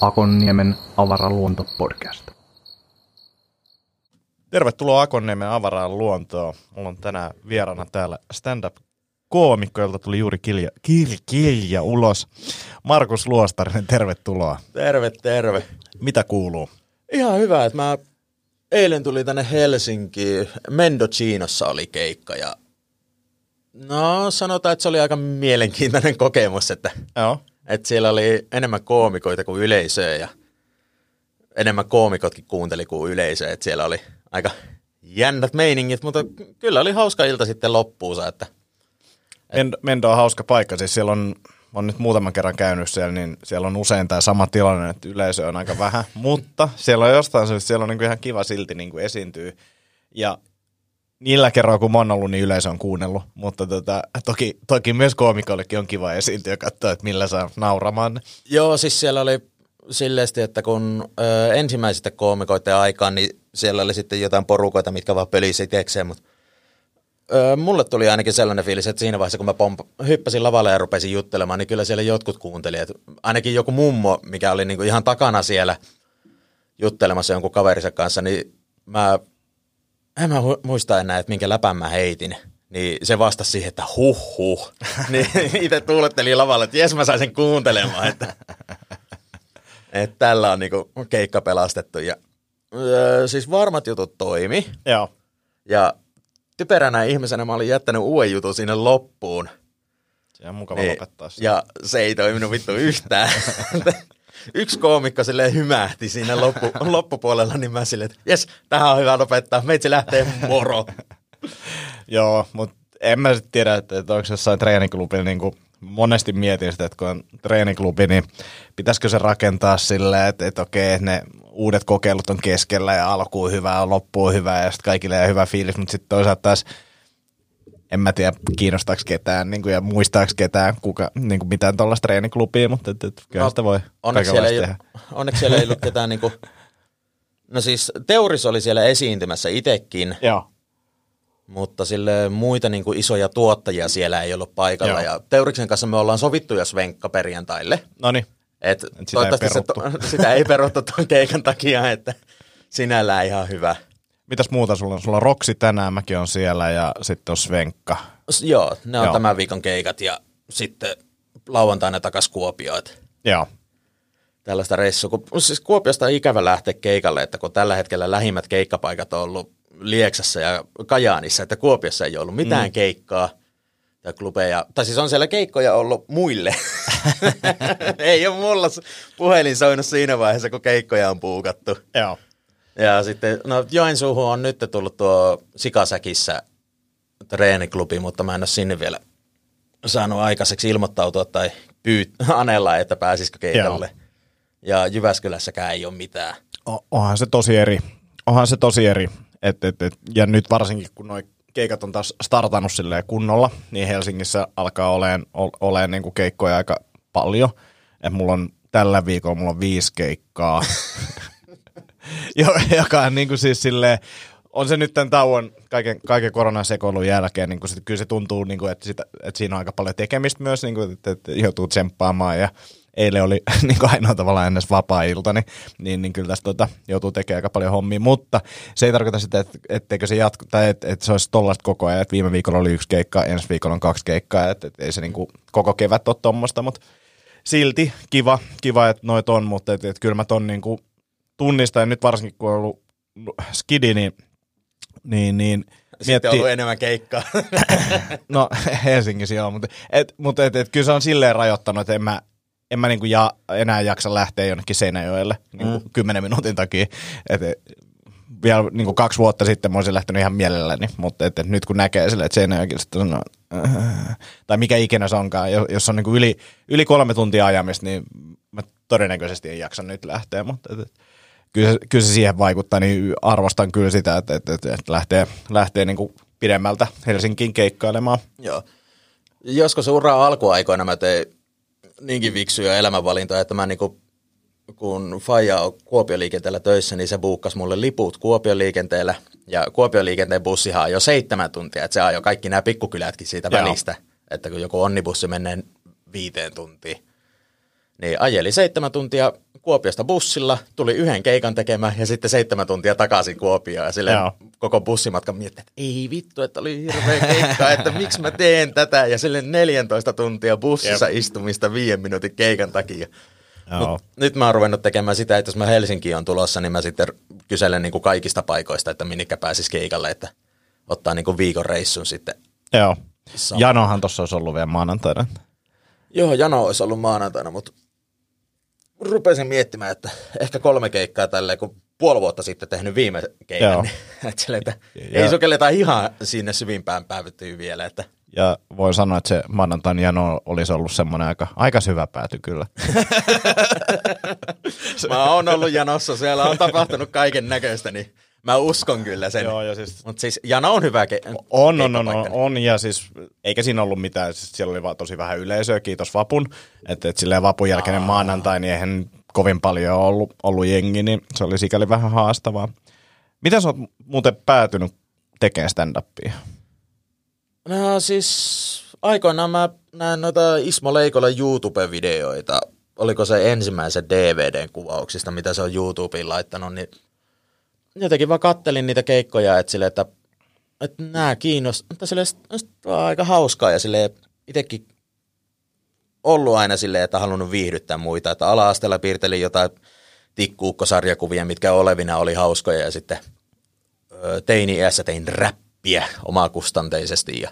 Akonniemen avaraluonto-podcast. Tervetuloa Akonniemen avaraan luontoon. Mulla on tänään vieraana täällä stand-up koomikko, jolta tuli juuri kilja, kil, kilja ulos. Markus Luostarinen, tervetuloa. Terve, terve. Mitä kuuluu? Ihan hyvä, että mä eilen tuli tänne Helsinkiin. Mendocinossa oli keikka ja no sanotaan, että se oli aika mielenkiintoinen kokemus, että, Joo. että siellä oli enemmän koomikoita kuin yleisöä ja enemmän koomikotkin kuunteli kuin yleisö, että siellä oli aika jännät meiningit, mutta kyllä oli hauska ilta sitten loppuunsa, että Mendo, Mendo on hauska paikka, siis siellä on, on nyt muutaman kerran käynyt siellä, niin siellä on usein tämä sama tilanne, että yleisö on aika vähän, mutta siellä on jostain syystä, siellä on niinku ihan kiva silti niinku esiintyy. Ja niillä kerroilla, kun mä oon ollut, niin yleisö on kuunnellut, mutta tota, toki, toki myös koomikollekin on kiva esiintyä ja katsoa, että millä saa nauramaan. Joo, siis siellä oli silleesti, että kun ö, ensimmäisistä koomikoiden aikaan, niin siellä oli sitten jotain porukoita, mitkä vaan pölisi itsekseen, mutta ö, mulle tuli ainakin sellainen fiilis, että siinä vaiheessa, kun mä pomp- hyppäsin lavalle ja rupesin juttelemaan, niin kyllä siellä jotkut kuunteli, että ainakin joku mummo, mikä oli niinku ihan takana siellä juttelemassa jonkun kaverinsa kanssa, niin mä, en mä muista enää, että minkä läpän mä heitin. Niin se vastasi siihen, että huh huh. niin itse tuuletteli lavalle, että jes mä sain sen kuuntelemaan, että että tällä on niinku keikka pelastettu. Ja, öö, siis varmat jutut toimi. Joo. Ja typeränä ihmisenä mä olin jättänyt uuden jutun sinne loppuun. Se on mukava Niin, lopettaa se. ja se ei toiminut vittu yhtään. Yksi koomikko silleen hymähti siinä loppu, loppupuolella, niin mä silleen, että jes, tähän on hyvä lopettaa. Meitsi lähtee moro. Joo, mutta en mä sitten tiedä, että, että onko jossain treeniklubilla niin kuin monesti mietin sitä, että kun on treeniklubi, niin pitäisikö se rakentaa silleen, että, että okei, ne uudet kokeilut on keskellä ja alkuun hyvää ja loppuun hyvää ja sitten kaikille on hyvä fiilis, mutta sitten toisaalta taas en mä tiedä kiinnostaako ketään niin kuin, ja muistaako ketään kuka, niin kuin mitään tuollaista treeniklubia, mutta et, et, kyllä No, sitä voi Onneksi siellä, ei, tehdä. onneksi siellä ei ollut ketään niinku... No siis Teuris oli siellä esiintymässä itekin, Joo. mutta sille muita niin kuin isoja tuottajia siellä ei ollut paikalla. Joo. Ja Teuriksen kanssa me ollaan sovittu jo Svenkka perjantaille. No niin, Et sitä ei se, to, sitä ei peruttu tuon keikan takia, että sinällään ihan hyvä. mitäs muuta sulla on? Sulla on Roksi tänään, mäkin on siellä ja sitten on Svenkka. S- Joo, ne on Joo. tämän viikon keikat ja sitten lauantaina takas Kuopioon. et Joo. Tällaista reissua. Kun, siis Kuopiosta on ikävä lähteä keikalle, että kun tällä hetkellä lähimmät keikkapaikat on ollut Lieksassa ja Kajaanissa, että Kuopiossa ei ollut mitään mm. keikkaa ja klubeja. Tai siis on siellä keikkoja ollut muille. ei ole mulla puhelin soinut siinä vaiheessa, kun keikkoja on puukattu. Joo. Ja sitten, no Joensuuhun on nyt tullut tuo Sikasäkissä treeniklubi, mutta mä en ole sinne vielä saanut aikaiseksi ilmoittautua tai pyyt anella, että pääsisikö keikalle. Ja Jyväskylässäkään ei ole mitään. O- onhan se tosi eri. Onhan se tosi eri. Et, et, et, ja nyt varsinkin, kun noi keikat on taas startannut silleen kunnolla, niin Helsingissä alkaa oleen, ol- oleen niinku keikkoja aika paljon. Et mulla on tällä viikolla mulla on viisi keikkaa, Jo- joka on niinku siis silleen, on se nyt tämän tauon kaiken, kaiken koronan sekoilun jälkeen, niin sit, kyllä se tuntuu, niin kuin, että, sitä, että siinä on aika paljon tekemistä myös, niin kuin, että, että joutuu tsemppaamaan ja eilen oli niin kuin ainoa tavallaan ennen vapaa-ilta, niin, niin, niin kyllä tästä tota, joutuu tekemään aika paljon hommia, mutta se ei tarkoita sitä, että, etteikö se jatku, tai että, että se olisi tollaista koko ajan, että viime viikolla oli yksi keikka, ensi viikolla on kaksi keikkaa, että, että ei se niin kuin, koko kevät ole tuommoista, mutta silti kiva, kiva että noit on, mutta että, että kyllä mä ton niin kuin tunnistan, ja nyt varsinkin kun on ollut skidi, niin, niin, niin Sitten on ollut enemmän keikkaa. No Helsingissä joo, mutta, et, mutta et, et, kyllä se on silleen rajoittanut, että en mä, en mä niinku ja, enää jaksa lähteä jonnekin Seinäjoelle niinku mm. 10 minuutin takia. Et, et, vielä niinku kaksi vuotta sitten mä olisin lähtenyt ihan mielelläni, mutta et, et nyt kun näkee sille, että Seinäjoki sitten on, äh, tai mikä ikinä se onkaan, jos, jos on niinku yli, yli kolme tuntia ajamista, niin mä todennäköisesti en jaksa nyt lähteä, mutta et, et, kyllä, se- kyllä se siihen vaikuttaa, niin arvostan kyllä sitä, että, että, että, että lähtee, lähtee niinku pidemmältä Helsinkiin keikkailemaan. Joo. Joskus uraa alkuaikoina mä tein niinkin viksuja elämänvalintoja, että mä niinku kun Faija on Kuopioliikenteellä töissä, niin se buukkasi mulle liput Kuopioliikenteellä. Ja Kuopioliikenteen bussihan on jo seitsemän tuntia, että se ajoi kaikki nämä pikkukylätkin siitä Joo. välistä. Että kun joku onnibussi menee viiteen tuntiin. Niin ajeli seitsemän tuntia Kuopiosta bussilla, tuli yhden keikan tekemään ja sitten seitsemän tuntia takaisin Kuopioon. Ja silleen Joo. koko bussimatkan miettii, että ei vittu, että oli hirveä keikka, että miksi mä teen tätä. Ja silleen 14 tuntia bussissa Jep. istumista viiden minuutin keikan takia. Joo. Mut nyt mä oon ruvennut tekemään sitä, että jos mä Helsinkiin on tulossa, niin mä sitten kyselen niin kuin kaikista paikoista, että minnekä pääsis keikalle, että ottaa niin kuin viikon reissun sitten. Joo. Sama. Janohan tuossa olisi ollut vielä maanantaina. Joo, jano olisi ollut maanantaina, mutta rupesin miettimään, että ehkä kolme keikkaa tälleen, kun puoli vuotta sitten tehnyt viime keikan, Joo. niin, että, silleen, että Ja- ei sukelleta ihan sinne syvimpään päävyttyy vielä, että Ja voin sanoa, että se maanantain jano olisi ollut semmoinen aika, aika syvä pääty kyllä. mä oon ollut janossa, siellä on tapahtunut kaiken näköistä, niin mä uskon kyllä sen. Joo, ja siis- Mutta siis jano on hyvä ke- On, on, on, on, on, ja siis eikä siinä ollut mitään, siis siellä oli vaan tosi vähän yleisöä, kiitos Vapun, että et silleen Vapun jälkeinen maanantai, niin eihän kovin paljon ollut, ollut jengi, niin se oli sikäli vähän haastavaa. Mitä sä oot muuten päätynyt tekemään stand-upia? No siis aikoinaan mä näin noita Ismo Leikolan YouTube-videoita. Oliko se ensimmäisen DVDn kuvauksista, mitä se on YouTubeen laittanut, niin jotenkin vaan kattelin niitä keikkoja, että sille, että, että nämä kiinnostaa, mutta sille on aika hauskaa ja sille itsekin ollut aina silleen, että halunnut viihdyttää muita, että ala-asteella piirtelin jotain tikkuukkosarjakuvia, mitkä olevina oli hauskoja ja sitten teini-iässä tein räppiä omakustanteisesti ja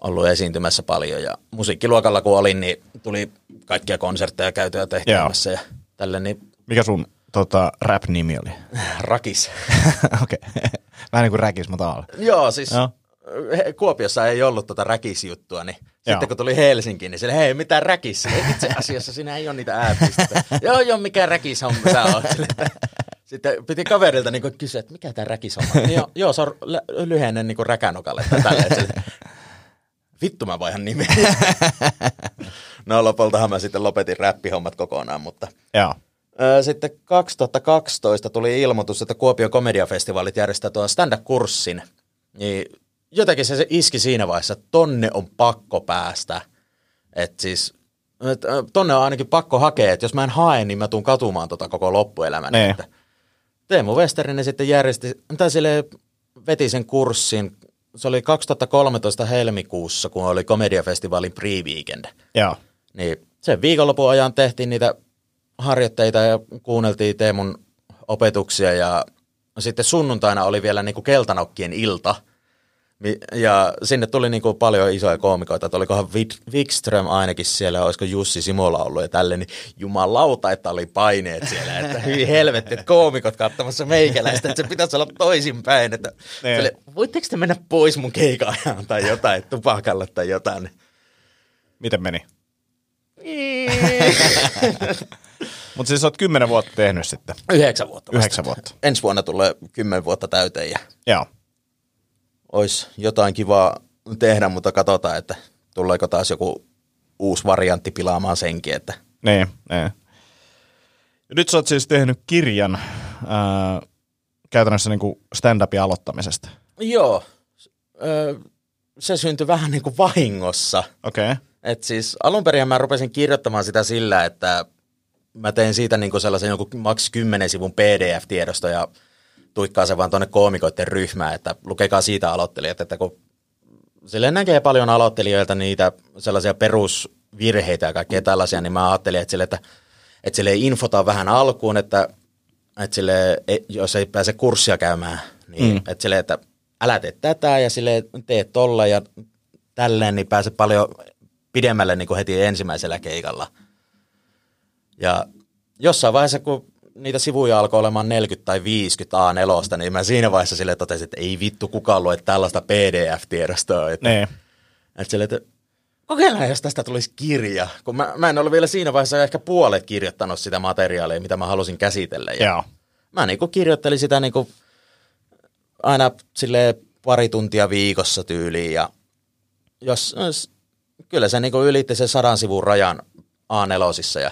ollut esiintymässä paljon ja musiikkiluokalla kun olin, niin tuli kaikkia konsertteja käytyä tehtävässä ja tälle niin Mikä sun tota, rap-nimi oli? rakis. Okei. Vähän niin kuin räkis, mutta alle. Joo, siis Joo. Kuopiossa ei ollut tota räkisjuttua, niin Joo. sitten kun tuli Helsinkiin, niin sille, hei, mitä räkis? Itse asiassa siinä ei ole niitä ääpisteitä. joo, joo, mikä räkis on, sä oot. Sitten piti kaverilta niin kysyä, että mikä tämä räkis on. Niin joo, joo, se on lä- lyhenne niin räkänokalle tai tälleen. Sille, Vittu mä vaihan nimeä. no lopultahan mä sitten lopetin räppihommat kokonaan, mutta Joo. Sitten 2012 tuli ilmoitus, että Kuopion komediafestivaalit järjestää tuon stand-up-kurssin. Niin jotenkin se, se iski siinä vaiheessa, että tonne on pakko päästä. Että siis, et, tonne on ainakin pakko hakea, että jos mä en hae, niin mä tuun katumaan tota koko loppuelämäni. Niin. Että Teemu Westerinen sitten järjesti, tai sille veti sen kurssin. Se oli 2013 helmikuussa, kun oli komediafestivaalin pre-weekend Joo. niin sen viikonlopun ajan tehtiin niitä harjoitteita ja kuunneltiin Teemun opetuksia ja sitten sunnuntaina oli vielä niinku keltanokkien ilta. Ja sinne tuli niinku paljon isoja koomikoita, että olikohan Wikström ainakin siellä, olisiko Jussi Simola ollut ja tälle, niin jumalauta, että oli paineet siellä, että hyvin helvetti, että koomikot katsomassa meikäläistä, että se pitäisi olla toisinpäin, että Niin. sille, voitteko te mennä pois mun keikan ajan tai jotain, tupakalle tai jotain. Miten meni? Mutta siis oot kymmenen vuotta tehnyt sitten. Yhdeksän vuotta. vasta. Yhdeksän vuotta. Ensi vuonna tulee kymmenen vuotta täyteen ja Joo. olisi jotain kivaa tehdä, mutta katsotaan, että tuleeko taas joku uusi variantti pilaamaan senkin. Että Niin, niin. Nyt sä oot siis tehnyt kirjan ää, käytännössä niinku stand-upin aloittamisesta. joo, se syntyi vähän niin kuin vahingossa. Okei. Okay. Et siis alun perin mä rupesin kirjoittamaan sitä sillä, että mä tein siitä niin sellaisen joku maks 10 sivun PDF-tiedosto ja tuikkaa se vaan tuonne koomikoiden ryhmään, että lukekaa siitä aloittelijat, että kun sille näkee paljon aloittelijoilta niitä sellaisia perusvirheitä ja kaikkea tällaisia, niin mä ajattelin, että sille, että, että sille infotaan vähän alkuun, että, että sille, jos ei pääse kurssia käymään, niin mm. että sille, että älä tee tätä ja sille tee tolla ja tälleen, niin pääse paljon pidemmälle niin kuin heti ensimmäisellä keikalla. Ja jossain vaiheessa, kun niitä sivuja alkoi olemaan 40 tai 50 A4, niin mä siinä vaiheessa sille totesin, että ei vittu kukaan lue tällaista PDF-tiedostoa. Että, Niin. että, sille, että kokeillaan, jos tästä tulisi kirja. Kun mä, mä en ollut vielä siinä vaiheessa ehkä puolet kirjoittanut sitä materiaalia, mitä mä halusin käsitellä. Ja Joo. Mä niinku kirjoittelin sitä niinku aina sille pari tuntia viikossa tyyliin ja jos, jos kyllä se niinku ylitti sen sadan sivun rajan A4 ja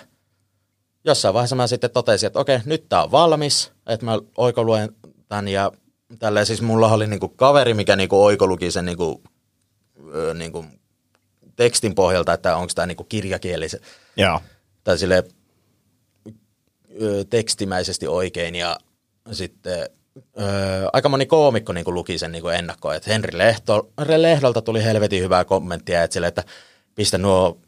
jossain vaiheessa mä sitten totesin, että okei, nyt tää on valmis, että mä oikoluen tämän ja tälleen siis mulla oli niinku kaveri, mikä niinku oikoluki sen niinku, ö, niinku tekstin pohjalta, että onko tämä niinku kirjakielisen Joo. tai sille ö, tekstimäisesti oikein ja sitten ö, aika moni koomikko niin kuin luki sen niin kuin ennakkoon, että Henri Lehto, Lehdolta tuli helvetin hyvää kommenttia, että, sille, että pistä nuo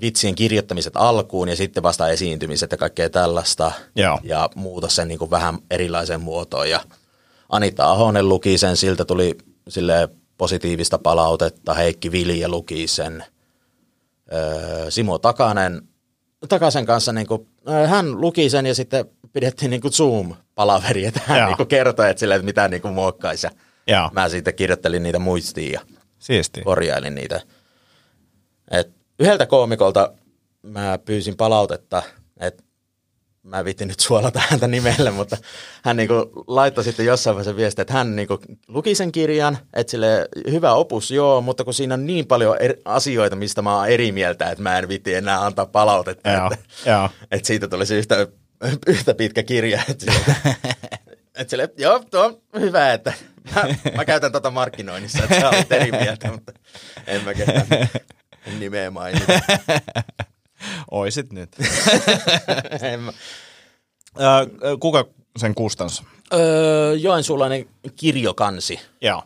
vitsien kirjoittamiset alkuun ja sitten vasta esiintymiset ja kaikkea tällaista Joo. ja muuta sen niin kuin vähän erilaiseen muotoon ja Anita Ahonen luki sen, siltä tuli sille positiivista palautetta, Heikki Vilje luki sen, Öö, Simo Takanen, Takasen kanssa niin kuin, hän luki sen ja sitten pidettiin niin kuin Zoom-palaveri, että hän Joo. niin kuin kertoi, että, sille, että mitä niin kuin muokkaisi. Ja Joo. Mä sitten kirjoittelin niitä muistiin ja Siisti. korjailin niitä. Et yhdeltä koomikolta mä pyysin palautetta, että mä en viitti nyt suolata häntä nimelle, mutta hän niinku laittoi sitten jossain vaiheessa viestiä, että hän niinku luki sen kirjan, että sille hyvä opus joo, mutta kun siinä on niin paljon eri asioita, mistä mä oon eri mieltä, että mä en viitti enää antaa palautetta, Joo, että, joo. että siitä tulisi yhtä, yhtä pitkä kirja. Että sille, että sille, joo, tuo on hyvä, että mä, mä käytän tota markkinoinnissa, että sä olet eri mieltä, mutta en mä ketään nimeä mainita. Oisit nyt. En mä. Kuka sen kustansi? Öö, joensuulainen kirjokansi. Joo.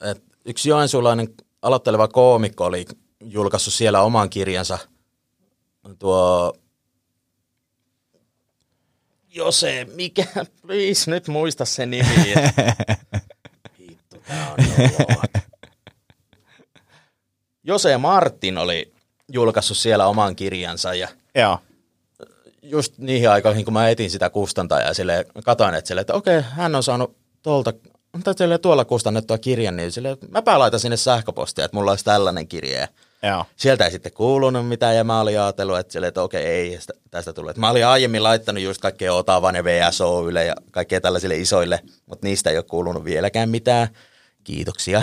Et yksi joensuulainen aloitteleva koomikko oli julkaissut siellä oman kirjansa. Tuo Jose, mikä, please nyt muista se nimi. Vittu, tää on noloa. Jose Martin oli julkaissut siellä oman kirjansa ja Joo. just niihin aikoihin, kun mä etin sitä kustantajaa, sille katoin, että, sille, että okei, hän on saanut tuolta, sille tuolla kustannettua kirjan, niin sille, mäpä laitan sinne sähköpostia, että mulla olisi tällainen kirja. Ja Joo. Sieltä ei sitten kuulunut mitään, ja mä olin ajatellut, että, sille, että okei, ei sitä- tästä tule. Mä olin aiemmin laittanut just kaikkea Otavan ja VSOYlle ja kaikkea tällaisille isoille, mutta niistä ei ole kuulunut vieläkään mitään. Kiitoksia.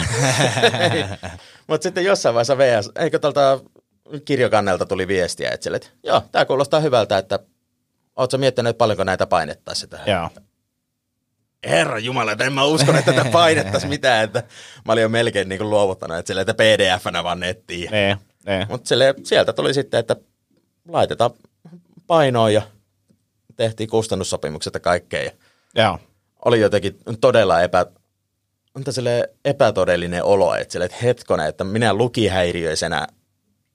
mutta sitten jossain vaiheessa VS, eikö tuolta kirjokannelta tuli viestiä, että, sille, että joo, tämä kuulostaa hyvältä, että ootko miettinyt, että paljonko näitä painettaisiin tähän? Joo. Herra Jumala, että en mä uskon, että tätä painettaisiin mitään, että mä olin jo melkein niin kuin luovuttanut, että, sille, että pdf-nä vaan nettiin. Niin. Niin. Mutta sieltä tuli sitten, että laitetaan painoon ja tehtiin kustannussopimukset ja kaikkea. Ja Joo. oli jotenkin todella epä, onta sille epätodellinen olo, että, sille, että hetkonen, että minä lukihäiriöisenä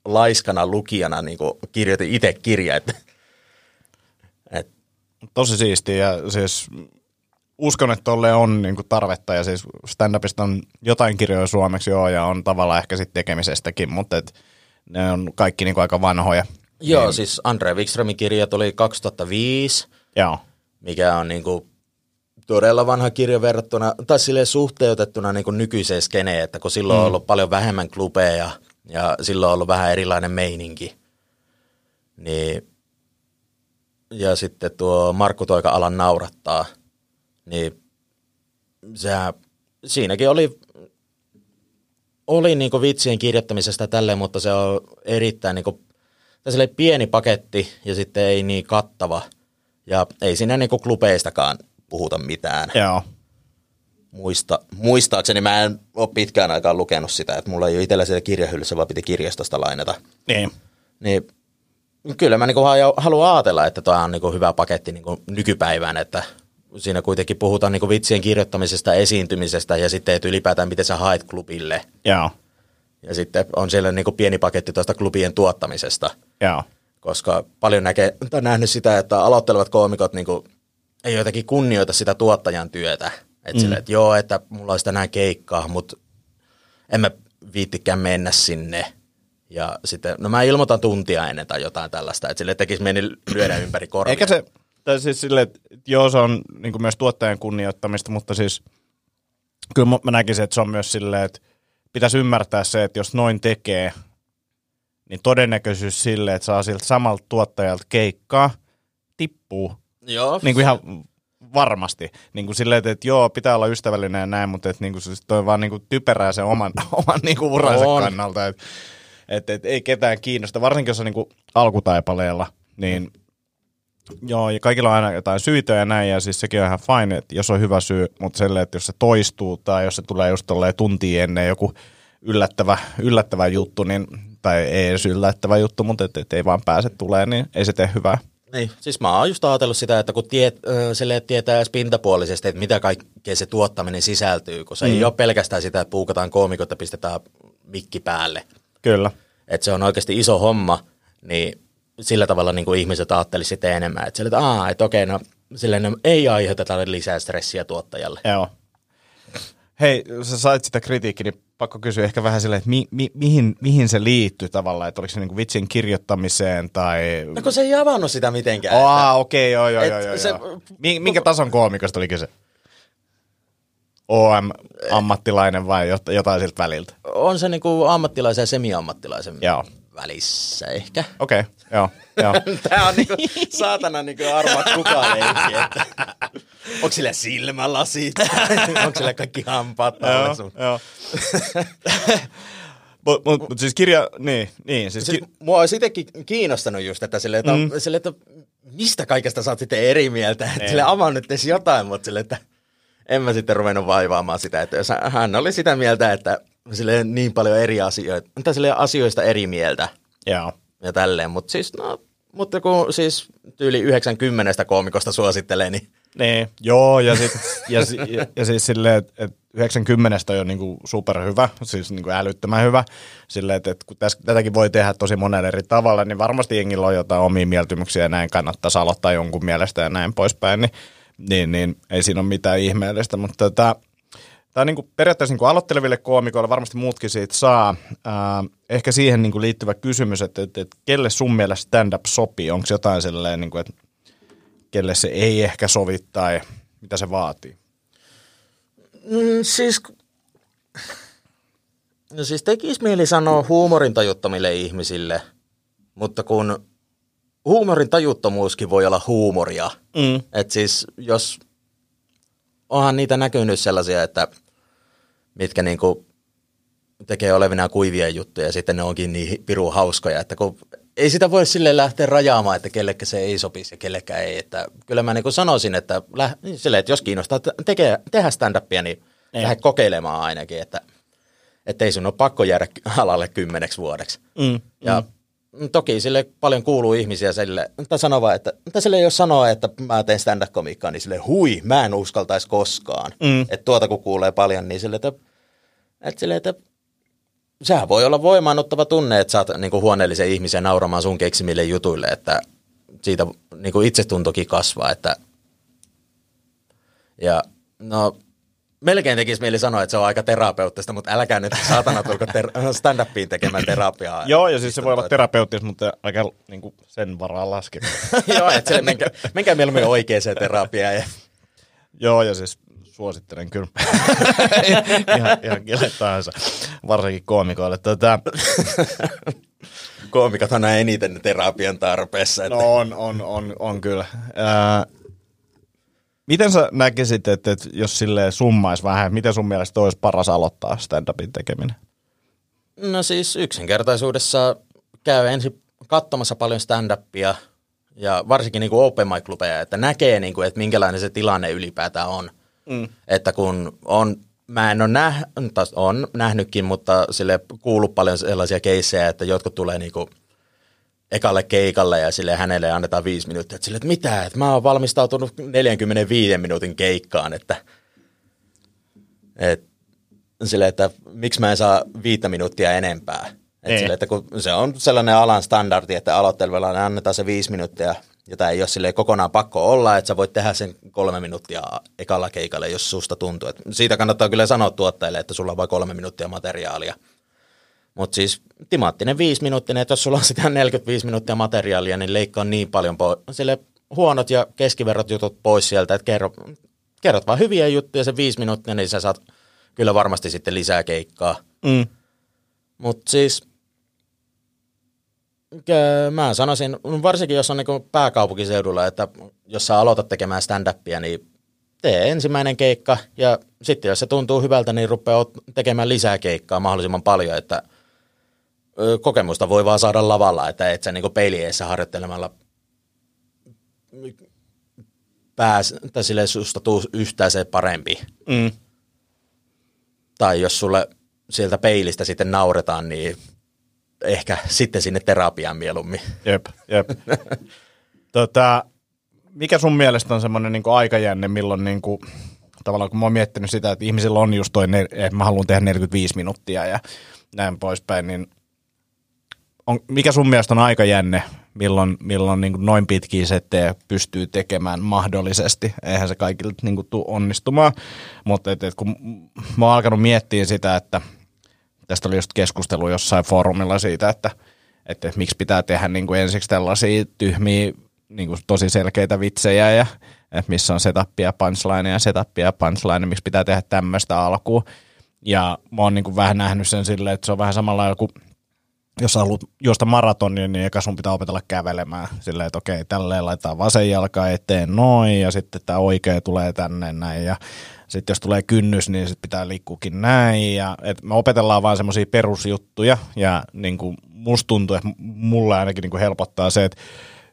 laiskana lukijana niin kirjoitin itse kirja, että, että Tosi siistiä ja siis uskon, että tolle on niinku tarvetta ja siis stand-upista on jotain kirjoja suomeksi joo ja on tavallaan ehkä sitten tekemisestäkin, mutta et ne on kaikki niinku aika vanhoja. joo, niin. siis Andre Wikströmin kirja tuli 2005, Joo. mikä on niin kuin todella vanha kirja verrattuna, tai sille suhteutettuna niin kuin nykyiseen skeneen, että kun silloin on ollut paljon vähemmän klubeja ja silloin on ollut vähän erilainen meininki, niin ja sitten tuo Markku Toika alan naurattaa, niin sehän, siinäkin oli, oli niin kuin vitsien kirjoittamisesta tälleen, mutta se on erittäin niin kuin, pieni paketti ja sitten ei niin kattava. Ja ei siinä niin kuin klubeistakaan puhuta mitään. Joo. Muista, muistaakseni mä en ole pitkään aikaan lukenut sitä, että mulla ei ole itsellä siellä kirjahyllyssä, vaan piti kirjastosta lainata. Niin. Niin kyllä mä niin haluan ajatella, että toi on niin hyvä paketti niin nykypäivään, että siinä kuitenkin puhutaan niin vitsien kirjoittamisesta, esiintymisestä ja sitten että ylipäätään miten sä haet klubille. Joo. Ja sitten on siellä niin pieni paketti tuosta klubien tuottamisesta, Joo. koska paljon näkee, tai nähnyt sitä, että aloittelevat koomikot niin ei jotenkin kunnioita sitä tuottajan työtä. Että mm. että joo, että mulla olisi tänään keikkaa, mutta en mä viittikään mennä sinne. Ja sitten, no mä ilmoitan tuntia ennen tai jotain tällaista, että sille tekisi meni lyödä ympäri korvia. Eikä se, tai siis silleen, että joo se on niin myös tuottajan kunnioittamista, mutta siis kyllä mä- mä näkisin, että se on myös silleen, että pitäisi ymmärtää se, että jos noin tekee, niin todennäköisyys sille, että saa siltä samalta tuottajalta keikkaa, tippuu. Joo, Niin kuin ihan varmasti. Niin kuin silleen, että, että joo, pitää olla ystävällinen ja näin, mutta että niin kuin, siis toi vaan niin kuin typerää sen oman, oman niin kuin uransa On. kannalta. Että, että, että ei ketään kiinnosta, varsinkin jos on niin kuin alkutaipaleella, niin Joo, ja kaikilla on aina jotain syitä ja näin, ja siis sekin on ihan fine, että jos on hyvä syy, mutta sellainen, että jos se toistuu tai jos se tulee just tolleen tuntia ennen joku yllättävä, yllättävä juttu, niin, tai ei edes yllättävä juttu, mutta et, et ei vaan pääse tulee, niin ei se tee hyvää. Niin, siis mä oon just ajatellut sitä, että kun tiet, äh, tietää edes pintapuolisesti, että mitä kaikkea se tuottaminen sisältyy, kun se mm. ei ole pelkästään sitä, että puukataan koomikot ja pistetään mikki päälle. Kyllä. Että se on oikeasti iso homma, niin sillä tavalla niin kuin ihmiset ajattelisivat sitten enemmän. Että, sille, että, Aa, että okei, no silleen no, ei aiheuteta lisää stressiä tuottajalle. Joo. Hei, sä sait sitä kritiikkiä, niin pakko kysyä ehkä vähän silleen, että mi, mi, mihin, mihin se liittyy tavallaan, että oliko se niinku vitsin kirjoittamiseen tai... No kun se ei avannut sitä mitenkään. Oh, okei, okay, joo, joo, joo, joo, se... joo. Minkä tason koomikosta oli kyse? OM-ammattilainen vai jotain siltä väliltä? On se niinku ammattilaisen ja semi-ammattilaisen Joo. Välissä ehkä. Okei, okay, joo, joo. Tämä on niinku saatana niinku arvaa kukaan leikki, että onko sillä silmälasit, onko sillä kaikki hampaat joo, joo. Mutta mut, mut siis kirja, niin, niin. Siis siis, ki- mua olisi itsekin kiinnostanut just, että, sille, että, mm. sille, että mistä kaikesta sä oot sitten eri mieltä, että sille avaa nyt edes jotain, mutta sille, että en mä sitten ruvennut vaivaamaan sitä, että jos hän oli sitä mieltä, että sille niin paljon eri asioita, tai sille asioista eri mieltä. Joo. Ja tälleen, mutta siis, no, mutta kun siis tyyli 90 koomikosta suosittelee, niin... Niin, joo, ja, sit, ja, ja, ja siis silleen, että et 90 on jo niinku superhyvä, siis niinku älyttömän hyvä. Silleen, että et kun täs, tätäkin voi tehdä tosi monella eri tavalla, niin varmasti jengillä on jotain omia mieltymyksiä ja näin kannattaa aloittaa jonkun mielestä ja näin poispäin. Niin niin, niin ei siinä ole mitään ihmeellistä, mutta tämä, tämä on niin kuin periaatteessa niin kuin aloitteleville koomikoille, varmasti muutkin siitä saa. Ää, ehkä siihen niin kuin liittyvä kysymys, että, että, että kelle sun mielestä stand-up sopii? Onko jotain sellainen, niin kuin, että kelle se ei ehkä sovi tai mitä se vaatii? Mm, siis, no siis tekisi mieli sanoa huumorin tajuttomille ihmisille, mutta kun huumorin tajuttomuuskin voi olla huumoria. Mm. Että siis jos onhan niitä näkynyt sellaisia, että mitkä niinku tekee olevina kuivia juttuja ja sitten ne onkin niin piru hauskoja, että kun ei sitä voi sille lähteä rajaamaan, että kellekä se ei sopisi ja kellekään ei. Että kyllä mä niin sanoisin, että, lä- sille, että jos kiinnostaa tekee, tehdä stand-upia, niin ei. lähde kokeilemaan ainakin, että, että ei sun ole pakko jäädä alalle kymmeneksi vuodeksi. Mm, ja mm toki sille paljon kuuluu ihmisiä sille, tai sanova, että, tai sille jos sanoo, että mä teen stand-up-komiikkaa, niin sille hui, mä en uskaltaisi koskaan. Mm. Että tuota kun kuulee paljon, niin sille, että, että, sille, että sehän voi olla voimaanottava tunne, että saat niin kuin huoneellisen ihmisen nauramaan sun keksimille jutuille, että siitä niin kuin itsetuntokin kasvaa, että ja no melkein tekisi mieli sanoa, että se on aika terapeuttista, mutta älkää nyt saatana tulko ter- stand-upiin tekemään terapiaa. Joo, ja siis se voi olla terapeuttista, mutta aika niin kuin sen varaan laske. Joo, että menkää, menkää mieluummin oikeaan terapiaan. Ja... Joo, ja siis suosittelen kyllä. ihan, ihan kelle tahansa, varsinkin koomikoille. Tätä... Koomikot on eniten terapian tarpeessa. Että... No on, on, on, on kyllä. Äh, Miten sä näkisit, että, että jos sille summaisi vähän, miten sun mielestä olisi paras aloittaa stand-upin tekeminen? No siis yksinkertaisuudessa käy ensin katsomassa paljon stand-upia ja varsinkin niin kuin open mic että näkee, niin kuin, että minkälainen se tilanne ylipäätään on. Mm. Että kun on, mä en ole näh, on nähnytkin, mutta sille kuullut paljon sellaisia keissejä, että jotkut tulee niin kuin – ekalle keikalle ja sille hänelle annetaan viisi minuuttia. Että sille, että mitä, että mä oon valmistautunut 45 minuutin keikkaan, että, että sille, että miksi mä en saa viittä minuuttia enempää. Että niin. sille, että kun se on sellainen alan standardi, että aloittelevalla annetaan se viisi minuuttia, jota ei ole sille kokonaan pakko olla, että sä voit tehdä sen kolme minuuttia ekalla keikalle, jos susta tuntuu. Että siitä kannattaa kyllä sanoa tuottajille, että sulla on vain kolme minuuttia materiaalia – mutta siis timaattinen viisi minuuttinen, että jos sulla on sitä 45 minuuttia materiaalia, niin leikkaa niin paljon po- sille huonot ja keskiverrot jutut pois sieltä, että kerro, kerrot vaan hyviä juttuja se viisi minuuttia, niin sä saat kyllä varmasti sitten lisää keikkaa. Mm. Mutta siis mä sanoisin, varsinkin jos on niin pääkaupunkiseudulla, että jos sä aloitat tekemään stand-upia, niin tee ensimmäinen keikka ja sitten jos se tuntuu hyvältä, niin rupeaa tekemään lisää keikkaa mahdollisimman paljon, että – kokemusta voi vaan saada lavalla, että et sä niinku peilieessä harjoittelemalla pääs, tai sille susta tuu yhtään se parempi. Mm. Tai jos sulle sieltä peilistä sitten nauretaan, niin ehkä sitten sinne terapiaan mieluummin. Jep, jep. tota, mikä sun mielestä on semmoinen niin aikajänne, milloin niin kuin, tavallaan kun mä oon miettinyt sitä, että ihmisillä on just toi, että mä haluan tehdä 45 minuuttia ja näin poispäin, niin on, mikä sun mielestä on aikajänne, milloin, milloin niin noin pitkiä settejä pystyy tekemään mahdollisesti? Eihän se kaikille niin kuin, tule onnistumaan, mutta et, et, kun mä oon alkanut miettiä sitä, että tästä oli just keskustelu jossain foorumilla siitä, että, että miksi pitää tehdä niin kuin ensiksi tällaisia tyhmiä, niin kuin tosi selkeitä vitsejä ja että missä on setupia, punchline ja setupia ja punchline, miksi pitää tehdä tämmöistä alkuun. Ja mä oon niin kuin vähän nähnyt sen silleen, että se on vähän samalla kuin jos haluat juosta maratonia, niin eka sun pitää opetella kävelemään. Silleen, että okei, tälleen laitetaan vasen jalka eteen noin, ja sitten tämä oikea tulee tänne näin, ja sitten jos tulee kynnys, niin sit pitää liikkuukin näin. Ja, et me opetellaan vaan semmoisia perusjuttuja, ja niin kuin musta tuntuu, että mulle ainakin niin kuin helpottaa se, että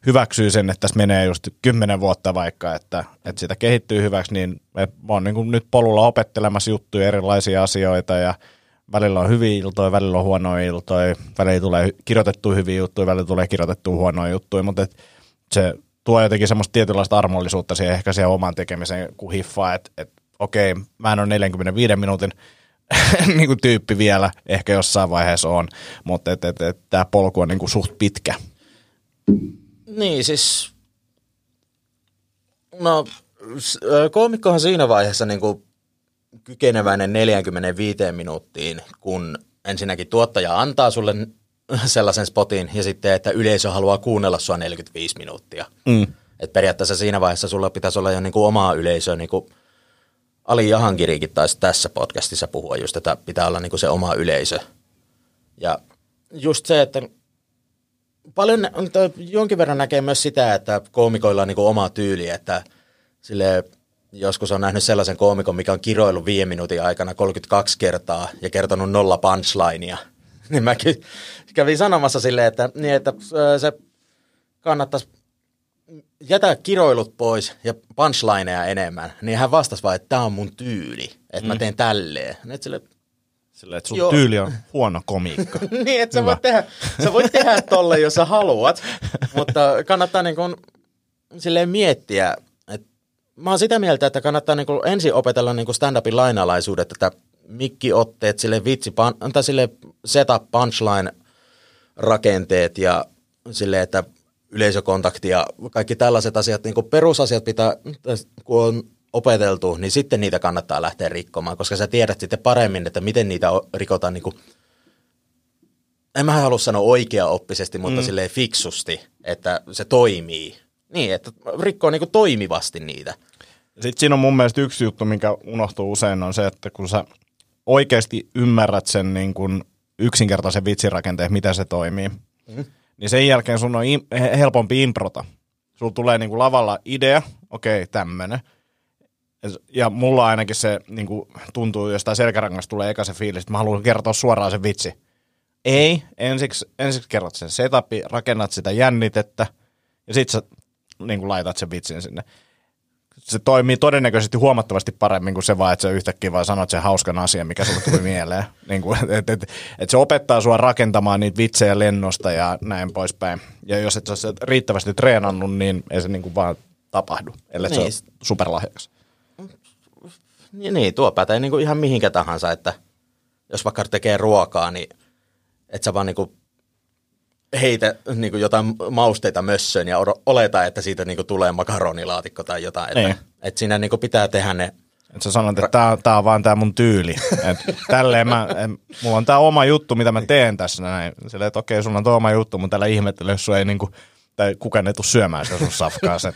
hyväksyy sen, että tässä menee just kymmenen vuotta vaikka, että, että sitä kehittyy hyväksi, niin mä oon niin kuin nyt polulla opettelemassa juttuja, erilaisia asioita, ja välillä on hyviä iltoja, välillä on huonoja iltoja, välillä tulee kirjoitettu hyviä juttuja, välillä tulee kirjoitettu huonoja juttuja, mutta se tuo jotenkin semmoista tietynlaista armollisuutta siihen ehkä siihen oman tekemiseen, kun hiffaa, että et, okei, mä en ole 45 minuutin niin kuin tyyppi vielä, ehkä jossain vaiheessa on, mutta et, et, et, tämä polku on niin kuin suht pitkä. Niin, siis no koomikkohan siinä vaiheessa niin kuin kykeneväinen 45 minuuttiin, kun ensinnäkin tuottaja antaa sulle sellaisen spotin ja sitten, että yleisö haluaa kuunnella sua 45 minuuttia. Mm. Et periaatteessa siinä vaiheessa sulla pitäisi olla jo niinku omaa yleisöä, niin kuin Ali Jahankirikin taisi tässä podcastissa puhua just, että pitää olla niinku se oma yleisö. Ja just se, että paljon, jonkin verran näkee myös sitä, että koomikoilla on niinku oma tyyli, että sille joskus on nähnyt sellaisen koomikon, mikä on kiroillut viiden minuutin aikana 32 kertaa ja kertonut nolla punchlinea. niin mäkin kävin sanomassa silleen, että, niin, että se kannattaisi jätä kiroilut pois ja punchlineja enemmän. Niin hän vastasi vaan, että tämä on mun tyyli, että mm. mä teen tälleen. Niin, sille, Silleen, että sun Joo. tyyli on huono komiikka. niin, että sä voit, tehdä, sä voit tehdä tolle, jos sä haluat, mutta kannattaa niin kuin, silleen miettiä, mä oon sitä mieltä, että kannattaa niin kuin ensin opetella niin stand-upin lainalaisuudet, että mikkiotteet, sille vitsi, tai sille setup, punchline rakenteet ja sille, että yleisökontakti ja kaikki tällaiset asiat, niin kuin perusasiat pitää, kun on opeteltu, niin sitten niitä kannattaa lähteä rikkomaan, koska sä tiedät sitten paremmin, että miten niitä rikotaan niin kuin, en mä halua sanoa oikea-oppisesti, mutta mm. silleen fiksusti, että se toimii. Niin, että rikkoo niin kuin toimivasti niitä. Sitten siinä on mun mielestä yksi juttu, mikä unohtuu usein, on se, että kun sä oikeasti ymmärrät sen niin kuin yksinkertaisen vitsirakenteen, miten se toimii, mm. Niin sen jälkeen sun on im- helpompi improta. Sulla tulee niin kuin lavalla idea, okei, okay, tämmönen. Ja mulla ainakin se niin kuin, tuntuu, jostain selkärangasta tulee eka se fiilis, että mä haluan kertoa suoraan sen vitsi. Ei, ensiksi, ensiksi kerrot sen setupi, rakennat sitä jännitettä, ja sit sä niin kuin laitat sen vitsin sinne. Se toimii todennäköisesti huomattavasti paremmin kuin se vaan, että sä yhtäkkiä vaan sanot sen hauskan asian, mikä sulle tuli mieleen. Niin kuin, et, et, et se opettaa sua rakentamaan niitä vitsejä lennosta ja näin poispäin. Ja jos et sä riittävästi treenannut, niin ei se niin kuin vaan tapahdu, ellei niin. se ole superlahjakas. Niin, niin tuo pätee niin kuin ihan mihinkä tahansa, että jos vaikka tekee ruokaa, niin et sä vaan niin kuin heitä niin kuin jotain mausteita mössöön ja oleta, että siitä niin kuin tulee makaronilaatikko tai jotain. Että, niin. että siinä niin kuin pitää tehdä ne et sä sanot, että tää, tää on vaan tää mun tyyli. Et tälleen mä, et, mulla on tää oma juttu, mitä mä teen tässä näin. Silleen, että okei, sulla on tuo oma juttu, mutta tällä ihmettelyä, jos ei niinku, tai kukaan ei tule syömään sitä sun safkaa. Se,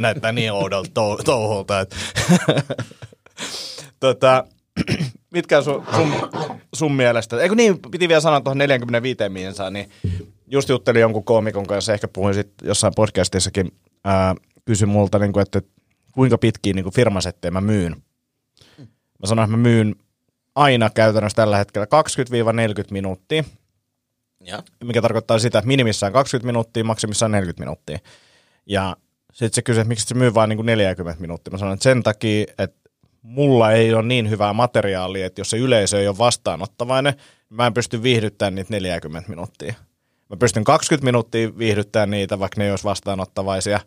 näyttää niin oudolta touhulta. Että tota, mitkä sun, sun, sun mielestä, eikö niin, piti vielä sanoa tuohon 45 miinsaan, niin just juttelin jonkun koomikon kanssa, ehkä puhuin sitten jossain podcastissakin, ää, kysyi multa, niin kuin, että kuinka pitkiä niin firmasettejä mä myyn. Mä sanoin, että mä myyn aina käytännössä tällä hetkellä 20-40 minuuttia, ja. mikä tarkoittaa sitä, että minimissään 20 minuuttia, maksimissaan 40 minuuttia. Ja Sitten se kysyi, että miksi se myy vain niin 40 minuuttia. Mä sanoin, että sen takia, että mulla ei ole niin hyvää materiaalia, että jos se yleisö ei ole vastaanottavainen, mä en pysty viihdyttämään niitä 40 minuuttia. Mä pystyn 20 minuuttia viihdyttämään niitä, vaikka ne ei olisi vastaanottavaisia,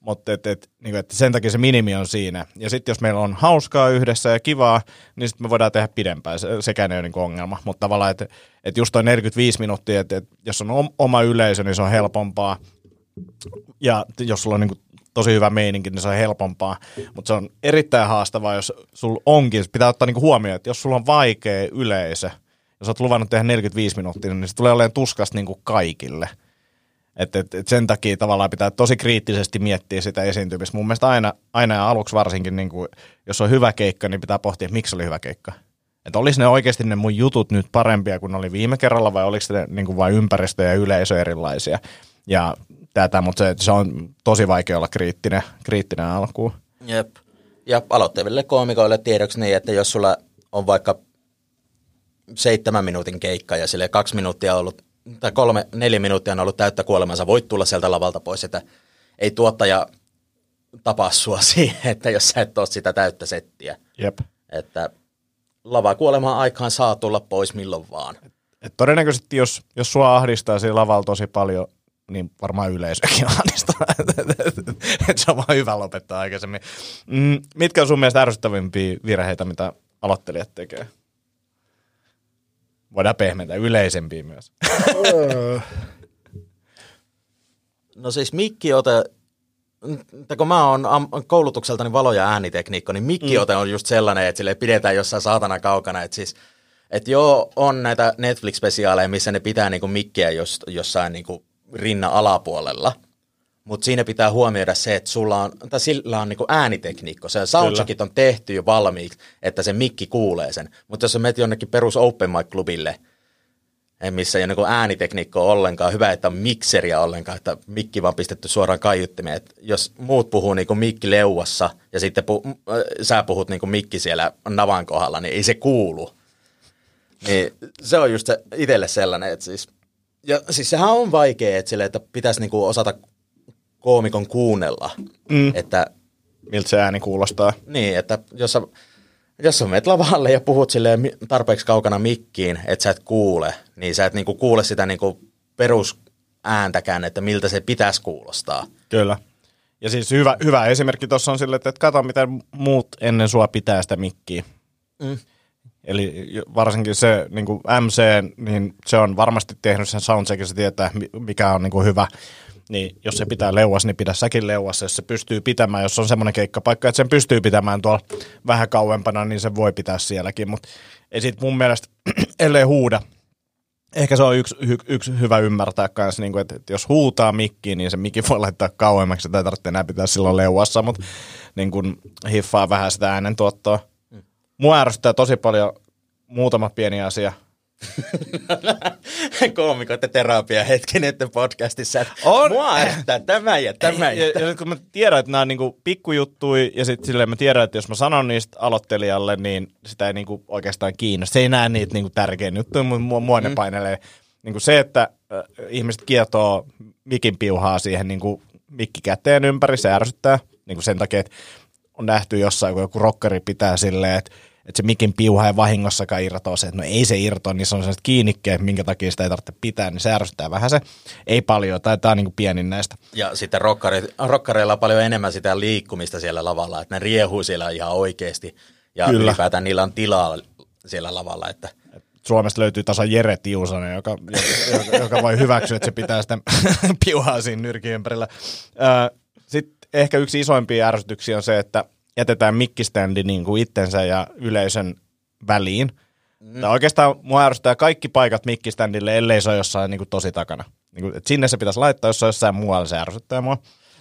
mutta et, et, niin et sen takia se minimi on siinä. Ja sitten jos meillä on hauskaa yhdessä ja kivaa, niin sitten me voidaan tehdä pidempään, se, sekään ei ole niin ongelma. Mutta tavallaan, että et just toi 45 minuuttia, että et jos on oma yleisö, niin se on helpompaa. Ja jos sulla on niin tosi hyvä meininki, niin se on helpompaa. Mutta se on erittäin haastavaa, jos sulla onkin, pitää ottaa niin huomioon, että jos sulla on vaikea yleisö, jos olet luvannut tehdä 45 minuuttia, niin se tulee olemaan tuskasta niin kaikille – et, et, et sen takia tavallaan pitää tosi kriittisesti miettiä sitä esiintymistä. Mun mielestä aina, aina ja aluksi varsinkin, niin kuin, jos on hyvä keikka, niin pitää pohtia, että miksi oli hyvä keikka. Että olisi ne oikeasti ne mun jutut nyt parempia kuin oli viime kerralla vai oliko ne niin kuin vain ympäristö ja yleisö erilaisia. Ja tätä, mutta se, se on tosi vaikea olla kriittinen, kriittinen alkuun. Jep. Ja aloittaville koomikoille tiedoksi niin, että jos sulla on vaikka seitsemän minuutin keikka ja sille kaksi minuuttia ollut tai kolme, neljä minuuttia on ollut täyttä kuolemansa, voit tulla sieltä lavalta pois, että ei tuottaja tapaa sua siihen, että jos sä et ole sitä täyttä settiä. Jep. Että lava kuolemaan aikaan saa tulla pois milloin vaan. Et todennäköisesti, jos, jos sua ahdistaa siinä lavalla tosi paljon, niin varmaan yleisökin ahdistaa. että se on vaan hyvä lopettaa aikaisemmin. Mm, mitkä on sun mielestä ärsyttävimpiä virheitä, mitä aloittelijat tekee? Voidaan pehmentää yleisempiä myös. no siis mikkiote, kun mä oon koulutukseltani valo- ja äänitekniikko, niin mikkiote mm. on just sellainen, että sille pidetään jossain saatana kaukana, että siis että joo, on näitä Netflix-spesiaaleja, missä ne pitää niinku mikkiä jos, jossain niinku rinnan alapuolella – mutta siinä pitää huomioida se, että sulla on, tai sillä on niinku äänitekniikko. Se soundcheckit on tehty jo valmiiksi, että se mikki kuulee sen. Mutta jos sä menet jonnekin perus open mic-klubille, missä ei ole niinku äänitekniikkoa ollenkaan, hyvä, että on mikseriä ollenkaan, että mikki vaan pistetty suoraan kaiuttimeen. Et jos muut puhuu niinku mikki leuassa ja sitten pu, äh, sä puhut niinku mikki siellä navan kohdalla, niin ei se kuulu. Niin se on just se itselle sellainen, että siis, ja siis sehän on vaikea, että, sille, että pitäisi niinku osata koomikon kuunnella. Mm. Että, Miltä se ääni kuulostaa. Niin, että jos sä, jos sä menet lavalle ja puhut silleen tarpeeksi kaukana mikkiin, että sä et kuule, niin sä et niinku kuule sitä niinku perusääntäkään, että miltä se pitäisi kuulostaa. Kyllä. Ja siis hyvä, hyvä esimerkki tuossa on sille, että kato miten muut ennen sua pitää sitä mikkiä. Mm. Eli varsinkin se niin kuin MC, niin se on varmasti tehnyt sen soundcheckin, se tietää mikä on niin kuin hyvä niin jos se pitää leuas, niin pidä säkin leuassa. Jos se pystyy pitämään, jos on semmoinen keikkapaikka, että sen pystyy pitämään tuolla vähän kauempana, niin se voi pitää sielläkin. Mutta ei sit mun mielestä, ellei huuda, ehkä se on yksi, y, yksi hyvä ymmärtää kanssa, niin että, että jos huutaa mikkiin, niin se mikki voi laittaa kauemmaksi, että ei tarvitse enää pitää silloin leuassa, mutta niin kuin hiffaa vähän sitä äänentuottoa. Mua ärsyttää tosi paljon muutama pieni asia, Koomikoiden terapia hetki nyt podcastissa. On. Mua että tämä ja tämä. Ja, ja, ja kun mä tiedän, että nämä on niinku pikkujuttui ja sitten silleen mä tiedän, että jos mä sanon niistä aloittelijalle, niin sitä ei niinku oikeastaan kiinnosta. Se ei näe niitä niinku tärkein juttuja, mutta mua, mua mm. ne painelee. Niinku se, että äh, ihmiset kietoo mikin piuhaa siihen niinku mikki käteen ympäri, se ärsyttää. Niinku sen takia, että on nähty jossain, kun joku rockeri pitää silleen, että että se mikin piuha ei vahingossakaan irtoa se, että no ei se irtoa, niin se on sellaiset kiinnikkeet, minkä takia sitä ei tarvitse pitää, niin se ärsyttää vähän se. Ei paljon, tai tämä on niin kuin pienin näistä. Ja sitten rokkari, rokkareilla on paljon enemmän sitä liikkumista siellä lavalla, että ne riehuu siellä ihan oikeasti. Ja Kyllä. ylipäätään niillä on tilaa siellä lavalla, että Suomesta löytyy tasa Jere Tiusanen, joka, joka, joka voi hyväksyä, että se pitää sitä piuhaa siinä nyrkin ympärillä. Sitten ehkä yksi isoimpia ärsytyksiä on se, että jätetään mikkiständi niin kuin itsensä ja yleisön väliin. Mm. Tai oikeastaan mua ärsyttää kaikki paikat mikkiständille, ellei se ole jossain niin kuin tosi takana. Niin kuin, että sinne se pitäisi laittaa, jos se on jossain muualla, se ärsyttää mua.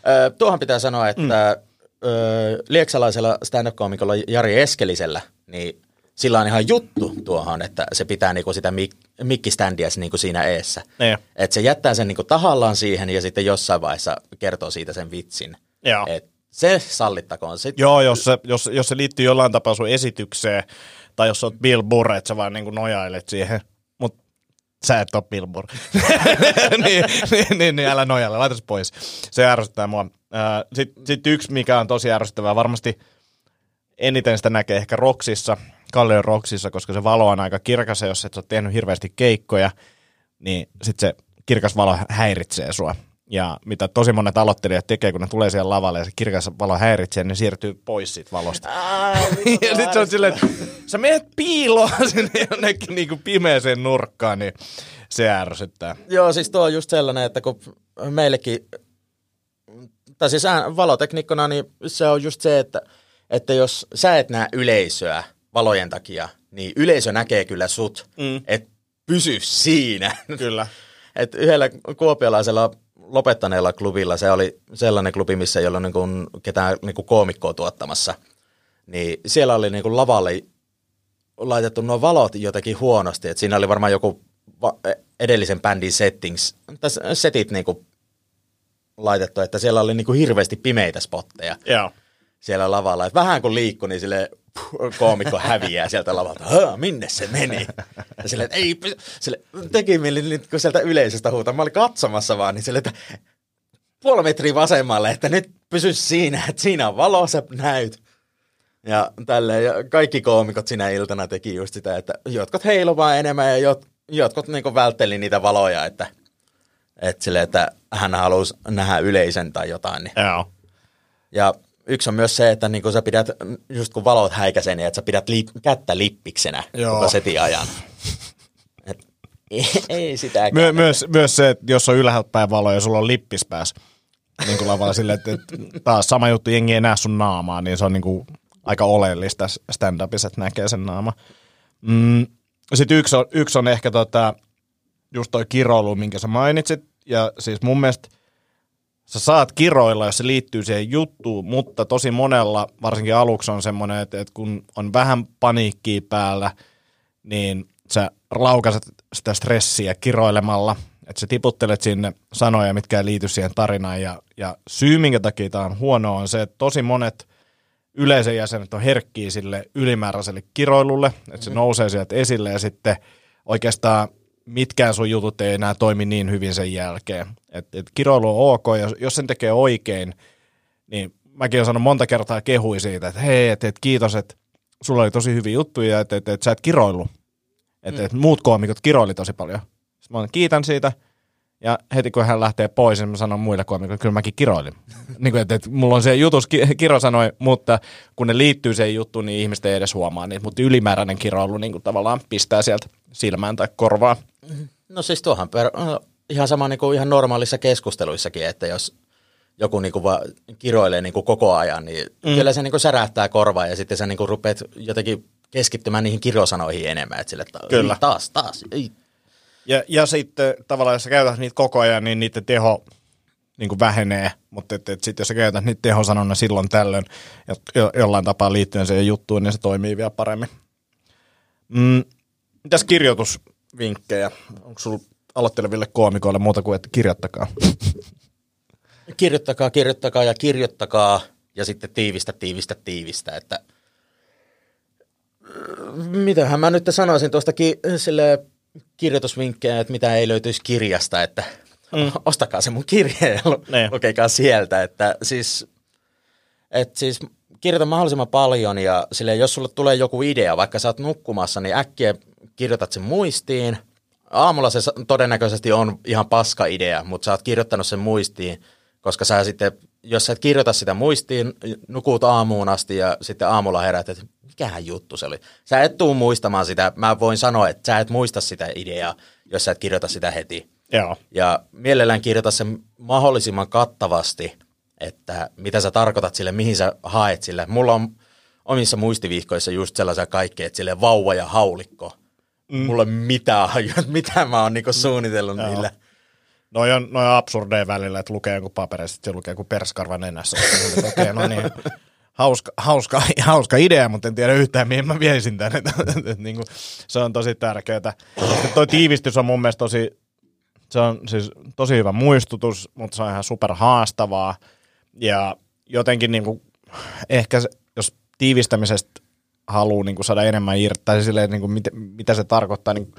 Öö, tuohon pitää sanoa, että mm. öö, lieksalaisella stand-up-komikolla Jari Eskelisellä, niin sillä on ihan juttu tuohon, että se pitää niinku sitä mik- mikkiständiä niinku siinä eessä. Niin. Että se jättää sen niinku tahallaan siihen ja sitten jossain vaiheessa kertoo siitä sen vitsin. Joo. Et se sallittakoon. Sit... Joo, jos se, jos, jos se liittyy jollain tapaa sun esitykseen, tai jos oot Bill Burr, että sä vaan niin nojailet siihen. Mutta sä et ole Bill Burr. niin, niin, niin, niin, älä nojalle, laita se pois. Se ärsyttää mua. Sitten sit yksi, mikä on tosi ärsyttävää, varmasti eniten sitä näkee ehkä Roksissa, Kallion Roksissa, koska se valo on aika kirkas, ja jos et ole tehnyt hirveästi keikkoja, niin sitten se kirkas valo häiritsee sua. Ja mitä tosi monet aloittelijat tekee, kun ne tulee siellä lavalle ja se kirkas valo häiritsee, niin siirtyy pois siitä valosta. ja sitten se on silleen, että sä menet piiloon sinne jonnekin niin kuin pimeeseen nurkkaan, niin se ärsyttää. Joo, siis tuo on just sellainen, että kun meillekin, tai siis valotekniikkona, niin se on just se, että, että jos sä et näe yleisöä valojen takia, niin yleisö näkee kyllä sut, mm. että pysy siinä. Kyllä. Et yhdellä kuopiolaisella lopettaneella klubilla, se oli sellainen klubi, missä ei ollut niin kuin ketään niin kuin koomikkoa tuottamassa, niin siellä oli niin kuin lavalle laitettu nuo valot jotenkin huonosti, että siinä oli varmaan joku edellisen bändin settings, setit niin kuin laitettu, että siellä oli niin kuin hirveästi pimeitä spotteja. Joo. Siellä lavalla. Että vähän kun liikkui, niin sille koomikko häviää sieltä lavalta. Minne se meni? Ja sille, ei, sille, teki mieli, kun sieltä yleisöstä huutaa. Mä olin katsomassa vaan, niin sille, että puoli metriä vasemmalle, että nyt pysy siinä, että siinä on valo, sä näyt. Ja tälleen, ja kaikki koomikot sinä iltana teki just sitä, että jotkut heilu vaan enemmän ja jot, jotkut niinku vältteli niitä valoja, että, että, sille, että hän halusi nähdä yleisen tai jotain. Niin. Joo. Ja yksi on myös se, että niin kun sä pidät, just kun valot häikäisen, niin että sä pidät li, kättä lippiksenä Joo. koko setin ajan. Et, ei, ei sitä My, myös, myös se, että jos on ylhäältä päin valo ja sulla on lippis päässä, niin kuin lavalla silleen, että, että taas sama juttu, jengi ei näe sun naamaa, niin se on niin kuin aika oleellista stand-upissa, että näkee sen naama. Mm, Sitten yksi on, yksi on ehkä tota, just toi kiroilu, minkä sä mainitsit, ja siis mun mielestä – sä saat kiroilla, jos se liittyy siihen juttuun, mutta tosi monella, varsinkin aluksi on semmoinen, että, että kun on vähän paniikkiä päällä, niin sä laukaset sitä stressiä kiroilemalla, että sä tiputtelet sinne sanoja, mitkä ei liity siihen tarinaan. Ja, ja syy, minkä takia tämä on huono, on se, että tosi monet yleisön jäsenet on herkkiä sille ylimääräiselle kiroilulle, että se mm. nousee sieltä esille ja sitten oikeastaan mitkään sun jutut ei enää toimi niin hyvin sen jälkeen. Et, et kiroilu on ok, ja jos sen tekee oikein, niin mäkin olen sanonut monta kertaa kehui siitä, että hei, et, et kiitos, että sulla oli tosi hyviä juttuja, että et, et sä et kiroillut. Että mm. et muut koomikot kiroili tosi paljon. Sitten mä kiitän siitä, ja heti kun hän lähtee pois, niin mä sanon muille koomikoille, kyllä mäkin kiroilin. niin kuin, että, että mulla on se jutus, Kiro sanoi, mutta kun ne liittyy siihen juttuun, niin ihmiset ei edes huomaa niitä. Mutta ylimääräinen kiroilu niin kuin tavallaan pistää sieltä silmään tai korvaa. No siis tuohan per, ihan sama niin kuin ihan normaalissa keskusteluissakin, että jos joku niin kuin vaan kiroilee niin kuin koko ajan, niin mm. kyllä se niin kuin särähtää korvaa ja sitten sä niin kuin rupeat jotenkin keskittymään niihin kirosanoihin enemmän. Että sille, kyllä. taas, taas. Ei. Ja, ja sitten tavallaan, jos sä käytät niitä koko ajan, niin niiden teho niin kuin vähenee, mutta et, et sitten jos sä käytät niitä tehosanona silloin tällöin jo, jollain tapaa liittyen siihen juttuun, niin se toimii vielä paremmin. Mm, mitäs kirjoitusvinkkejä? Onko sulla aloitteleville koomikoille muuta kuin, että kirjoittakaa? Kirjoittakaa, kirjoittakaa ja kirjoittakaa ja sitten tiivistä, tiivistä, tiivistä, että mitähän mä nyt sanoisin tuosta ki- sille kirjoitusvinkkejä, että mitä ei löytyisi kirjasta, että mm. ostakaa se mun kirje ja niin. lukekaa sieltä, että siis, että siis kirjoita mahdollisimman paljon ja sille, jos sulle tulee joku idea, vaikka sä oot nukkumassa, niin äkkiä kirjoitat sen muistiin. Aamulla se todennäköisesti on ihan paska idea, mutta sä oot kirjoittanut sen muistiin, koska sä sitten, jos sä et kirjoita sitä muistiin, nukut aamuun asti ja sitten aamulla herät, että mikähän juttu se oli. Sä et tuu muistamaan sitä, mä voin sanoa, että sä et muista sitä ideaa, jos sä et kirjoita sitä heti. Joo. Ja mielellään kirjoita sen mahdollisimman kattavasti, että mitä sä tarkoitat sille, mihin sä haet sille. Mulla on omissa muistivihkoissa just sellaisia kaikkea, että sille vauva ja haulikko. Mm. Mulla on mitään mitä mä oon niinku suunnitellut Joo. niillä. Noi on, noi on absurdeja välillä, että lukee joku paperi, sitten lukee joku perskarva nenässä. Okei, okay, no niin, hauska, hauska, hauska idea, mutta en tiedä yhtään, mihin mä viesin tänne. niin kuin, se on tosi tärkeää. Tuo tiivistys on mun mielestä tosi, se on siis tosi hyvä muistutus, mutta se on ihan super haastavaa. Ja jotenkin niin kuin, ehkä se, jos tiivistämisestä haluaa niin kuin saada enemmän irti, tai silleen, niin kuin, mit, mitä se tarkoittaa, niin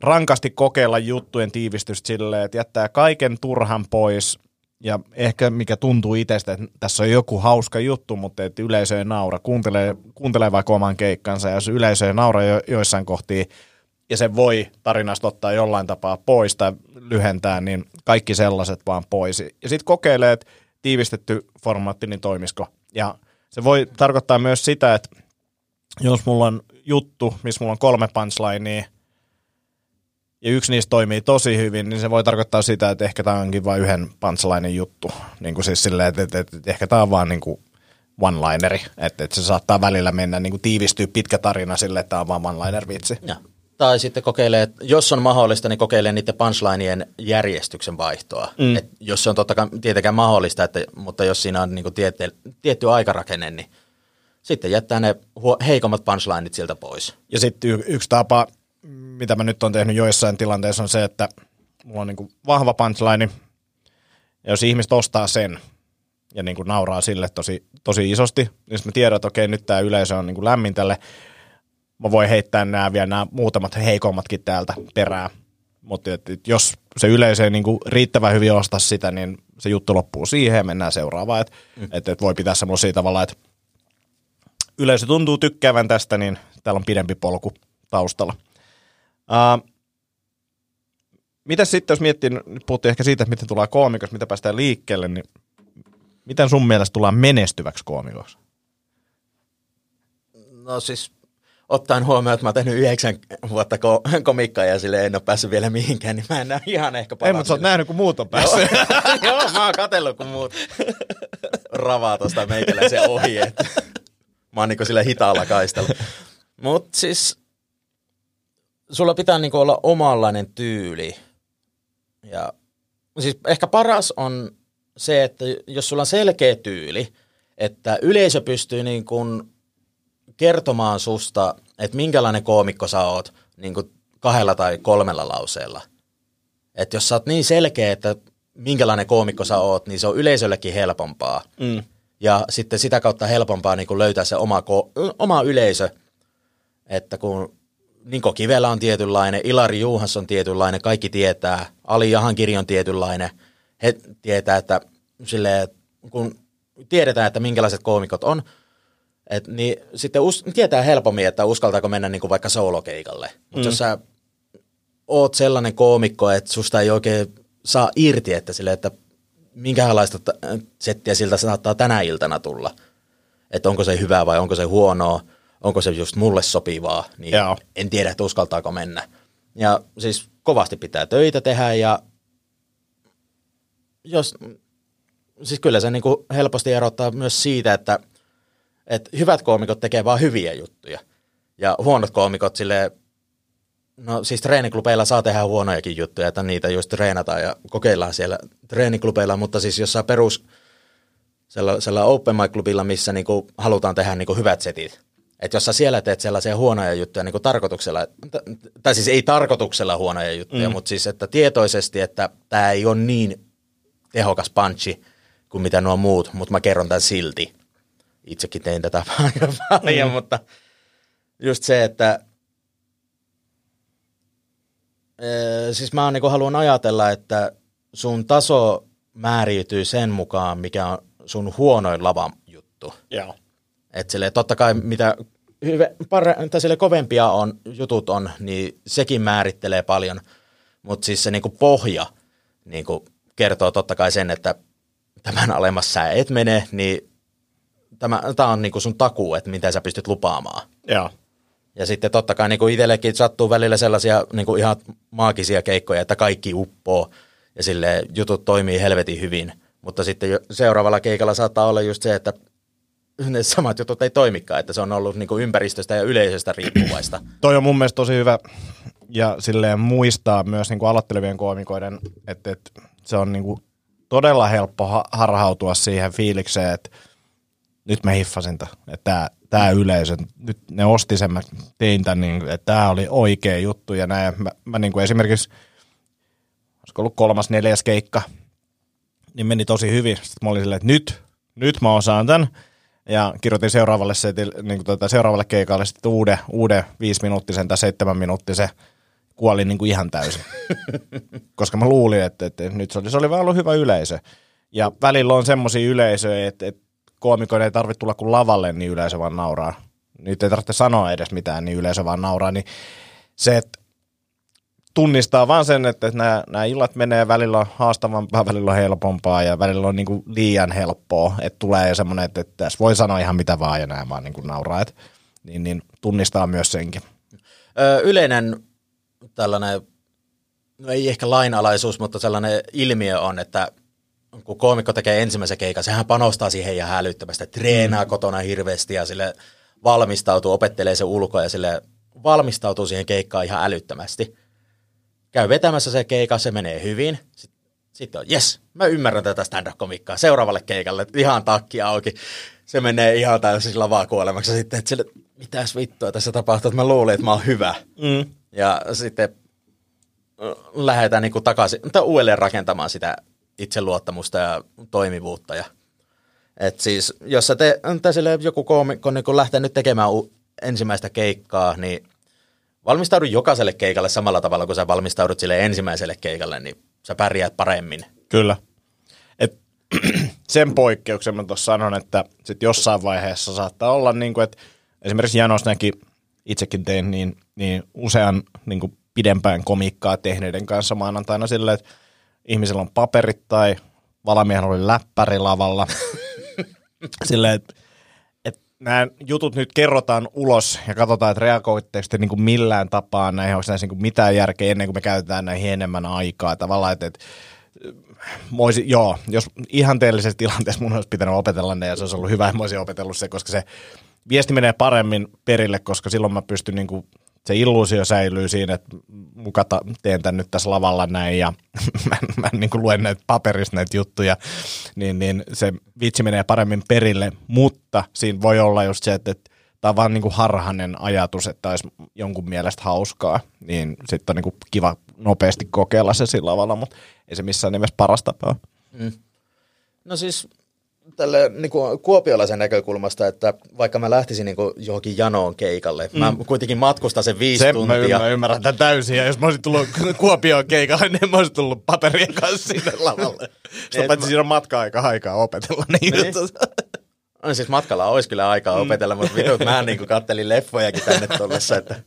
rankasti kokeilla juttujen tiivistystä silleen, että jättää kaiken turhan pois ja ehkä mikä tuntuu itsestä, että tässä on joku hauska juttu, mutta että yleisö ei naura. Kuuntelee, kuuntelee vaikka oman keikkansa ja jos yleisö ei naura jo, joissain kohtia ja se voi tarinasta ottaa jollain tapaa pois tai lyhentää, niin kaikki sellaiset vaan pois. Ja sitten kokeilee, että tiivistetty formaatti, niin toimisiko. Ja se voi tarkoittaa myös sitä, että jos mulla on juttu, missä mulla on kolme punchlinea, ja yksi niistä toimii tosi hyvin, niin se voi tarkoittaa sitä, että ehkä tämä onkin vain yhden punchline juttu. Niin kuin siis silleen, että, että, että ehkä tämä on vaan niin kuin one-lineri. Että, että se saattaa välillä mennä niin kuin tiivistyä pitkä tarina sille, että tämä on vaan one-liner-vitsi. Ja. Tai sitten kokeilee, että jos on mahdollista, niin kokeilee niiden punchlineien järjestyksen vaihtoa. Mm. Et jos se on totta kai tietenkään mahdollista, että, mutta jos siinä on niin kuin tietty, tietty aikarakenne, niin sitten jättää ne heikommat punchlineit sieltä pois. Ja sitten y- yksi tapa, mitä mä nyt on tehnyt joissain tilanteissa, on se, että mulla on niin kuin vahva punchline, ja jos ihmiset ostaa sen ja niin kuin nauraa sille tosi, tosi isosti, niin mä tiedän, että okei, nyt tämä yleisö on niin kuin lämmin tälle, mä voin heittää nämä vielä nämä muutamat heikommatkin täältä perään. Mutta jos se yleisö ei niinku riittävän hyvin osta sitä, niin se juttu loppuu siihen ja mennään seuraavaan. Että mm. et, et voi pitää semmoisia tavalla, että yleisö tuntuu tykkäävän tästä, niin täällä on pidempi polku taustalla. Uh, Miten sitten, jos miettii, nyt puhuttiin ehkä siitä, että miten tulee koomikoksi, mitä päästään liikkeelle, niin miten sun mielestä tullaan menestyväksi koomikoksi? No siis ottaen huomioon, että mä oon tehnyt yhdeksän vuotta ko- komikkaa ja sille en ole päässyt vielä mihinkään, niin mä en näe ihan ehkä paras. Ei, mutta sä oot nähnyt, kun muut on päässyt. Joo, mä oon katsellut, kun muut ravaa tuosta meikäläisen ohi, että mä oon niinku sille hitaalla kaistella. Mutta siis sulla pitää niinku olla omanlainen tyyli. Ja siis ehkä paras on se, että jos sulla on selkeä tyyli, että yleisö pystyy niin kertomaan susta, että minkälainen koomikko sä oot niin kuin kahdella tai kolmella lauseella. Että jos sä oot niin selkeä, että minkälainen koomikko sä oot, niin se on yleisöllekin helpompaa. Mm. Ja sitten sitä kautta helpompaa niin kuin löytää se oma, ko- oma yleisö, että kun Niko Kivelä on tietynlainen, Ilari Juhans on tietynlainen, kaikki tietää, Ali Jahankiri on tietynlainen, he tietää, että silleen, kun tiedetään, että minkälaiset koomikot on, et, niin sitten us, tietää helpommin, että uskaltaako mennä niin kuin vaikka solokeikalle. Mutta mm. jos sä oot sellainen koomikko, että susta ei oikein saa irti, että, sille, että minkälaista settiä siltä saattaa tänä iltana tulla. Että onko se hyvää vai onko se huonoa, onko se just mulle sopivaa, niin Joo. en tiedä, että uskaltaako mennä. Ja siis kovasti pitää töitä tehdä ja jos, siis kyllä se niin kuin helposti erottaa myös siitä, että – että hyvät koomikot tekee vaan hyviä juttuja. Ja huonot koomikot sille no siis treeniklubeilla saa tehdä huonojakin juttuja, että niitä just treenataan ja kokeillaan siellä treeniklubeilla, mutta siis jossain perus sellaisella open mic klubilla, missä niinku halutaan tehdä niinku hyvät setit. Että jos sä siellä teet sellaisia huonoja juttuja niinku tarkoituksella, tai siis ei tarkoituksella huonoja juttuja, mm. mutta siis että tietoisesti, että tämä ei ole niin tehokas punchi kuin mitä nuo muut, mutta mä kerron tämän silti itsekin tein tätä paljon, mm. mutta just se, että ee, siis mä niin haluan ajatella, että sun taso määriytyy sen mukaan, mikä on sun huonoin lavan juttu. Joo. Että sille totta kai mitä hyvä, parre, tai sille kovempia on, jutut on, niin sekin määrittelee paljon, mutta siis se niinku pohja niinku kertoo totta kai sen, että tämän alemmas sä et mene, niin tämä, tämä on niinku sun takuu, että mitä sä pystyt lupaamaan. Joo. Ja sitten totta kai niin itsellekin sattuu välillä sellaisia niin kuin ihan maagisia keikkoja, että kaikki uppoo ja sille jutut toimii helvetin hyvin. Mutta sitten seuraavalla keikalla saattaa olla just se, että ne samat jutut ei toimikaan, että se on ollut niin kuin ympäristöstä ja yleisöstä riippuvaista. Toi on mun mielestä tosi hyvä ja silleen muistaa myös niin kuin aloittelevien koomikoiden, että, että se on niin kuin todella helppo harhautua siihen fiilikseen, että nyt mä hiffasin että tämä yleisö, nyt ne osti sen, mä tein tämän, niin, että tämä oli oikea juttu ja näin. Mä, mä niin kuin esimerkiksi, olisiko ollut kolmas, neljäs keikka, niin meni tosi hyvin. Sitten mä olin silleen, että nyt, nyt mä osaan tämän. Ja kirjoitin seuraavalle, setille, niin kuin tuota, seuraavalle keikalle sitten uuden, uuden viisi minuuttisen tai seitsemän minuuttisen kuolin niin kuin ihan täysin. Koska mä luulin, että, että nyt se oli, se oli vaan ollut hyvä yleisö. Ja välillä on semmoisia yleisöjä, että, että koomikon ei tarvitse tulla kuin lavalle, niin yleisö vaan nauraa. Nyt ei tarvitse sanoa edes mitään, niin yleisö vaan nauraa. Niin se, että tunnistaa vaan sen, että nämä, nämä illat menee, välillä haastavampaa, välillä on helpompaa ja välillä on niin kuin liian helppoa, että tulee semmoinen, että, että tässä voi sanoa ihan mitä vaan ja näin vaan niin kuin nauraa, että, niin, niin tunnistaa myös senkin. Ö, yleinen tällainen, no ei ehkä lainalaisuus, mutta sellainen ilmiö on, että kun koomikko tekee ensimmäisen keikan, sehän panostaa siihen ihan hälyttömästi, treenaa mm. kotona hirveästi ja sille valmistautuu, opettelee se ulkoa ja sille valmistautuu siihen keikkaan ihan älyttömästi. Käy vetämässä se keikka, se menee hyvin. Sitten on, yes, mä ymmärrän tätä stand-up-komikkaa seuraavalle keikalle, ihan takki auki. Se menee ihan täysin lavaa kuolemaksi. Sitten, että sille, mitäs vittua tässä tapahtuu, että mä luulin, että mä oon hyvä. Mm. Ja sitten lähdetään niin takaisin, tai uudelleen rakentamaan sitä itseluottamusta ja toimivuutta. Ja, et siis, jos sä te, sille joku koomikko niin lähtee nyt tekemään u- ensimmäistä keikkaa, niin valmistaudu jokaiselle keikalle samalla tavalla kuin sä valmistaudut sille ensimmäiselle keikalle, niin sä pärjäät paremmin. Kyllä. Et, sen poikkeuksen mä tuossa sanon, että sit jossain vaiheessa saattaa olla, niin kuin, että esimerkiksi Janos näki, itsekin tein, niin, niin usean niin kuin pidempään komikkaa tehneiden kanssa maanantaina silleen, että ihmisellä on paperit tai valamiehen oli läppäri lavalla. silleen, että nämä jutut nyt kerrotaan ulos ja katsotaan, että reagoitteko te niin kuin millään tapaa näihin, onko näissä niin kuin mitään järkeä ennen kuin me käytetään näihin enemmän aikaa. Tavallaan, että, että Moisi, joo, jos ihanteellisessa tilanteessa mun olisi pitänyt opetella ne ja se olisi ollut hyvä, että mä olisin opetellut se, koska se viesti menee paremmin perille, koska silloin mä pystyn niin kuin se illuusio säilyy siinä, että mukata teen tämän nyt tässä lavalla näin ja mä, mä niin kuin luen näitä paperista näitä juttuja, niin, niin se vitsi menee paremmin perille, mutta siinä voi olla just se, että, että tämä on vaan niin kuin harhainen ajatus, että olisi jonkun mielestä hauskaa, niin sitten on niin kuin kiva nopeasti kokeilla se sillä tavalla, mutta ei se missään nimessä paras tapaa. Mm. No siis tälle niin kuin kuopiolaisen näkökulmasta, että vaikka mä lähtisin niin kuin johonkin janoon keikalle, mm. mä kuitenkin matkustan sen viisi se tuntia. Mä ymmärrän tämän täysin, ja jos mä olisin tullut Kuopioon keikalle, niin mä olisin tullut paperien kanssa sinne lavalle. Sitten paitsi siinä on matka-aika aikaa opetella niin, niin. No siis matkalla olisi kyllä aikaa mm. opetella, mutta vitut, mä niin kuin kattelin leffojakin tänne tullessa, että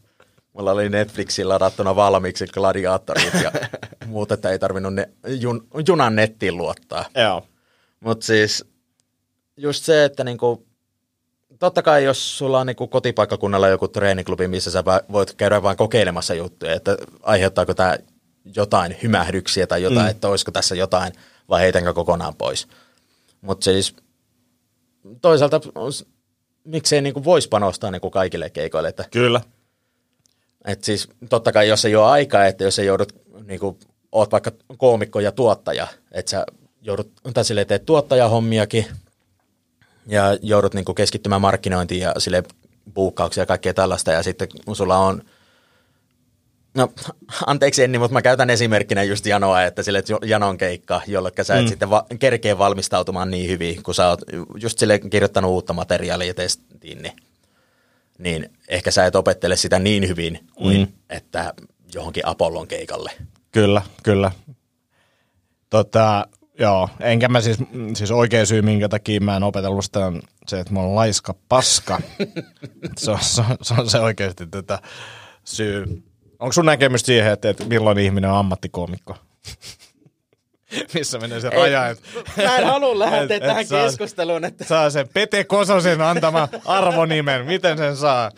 mulla oli Netflixillä ladattuna valmiiksi gladiaattorit ja muuta, että ei tarvinnut ne, jun, junan nettiin luottaa. Joo. Mutta siis just se, että niinku, totta kai jos sulla on niinku kotipaikkakunnalla joku treeniklubi, missä sä voit käydä vain kokeilemassa juttuja, että aiheuttaako tämä jotain hymähdyksiä tai jotain, mm. että olisiko tässä jotain vai heitänkö kokonaan pois. Mutta siis toisaalta miksei niinku voisi panostaa niinku kaikille keikoille. Että, Kyllä. Et siis totta kai jos ei ole aikaa, että jos ei joudut, niinku, oot vaikka koomikko ja tuottaja, että sä joudut, tai silleen teet tuottajahommiakin, ja joudut niin kuin keskittymään markkinointiin ja sille buukkauksia ja kaikkea tällaista, ja sitten kun sulla on No, anteeksi Enni, mutta mä käytän esimerkkinä just Janoa, että sille Janon keikka, jolloin sä et mm. sitten va- valmistautumaan niin hyvin, kun sä oot just sille kirjoittanut uutta materiaalia testiin, niin, niin ehkä sä et opettele sitä niin hyvin kuin mm. että johonkin Apollon keikalle. Kyllä, kyllä. Tota, Joo, enkä mä siis, siis oikea syy, minkä takia mä en opetellut sitä on se, että mä oon laiska paska. se, on, se, on, se on se oikeasti tätä syy. Onko sun näkemys siihen, että, että milloin ihminen on ammattikoomikko? Missä menee se raja? Et, mä en halua lähteä et, tähän et saa, keskusteluun. Että... Saa sen Pete Kososen antama arvonimen. Miten sen saa?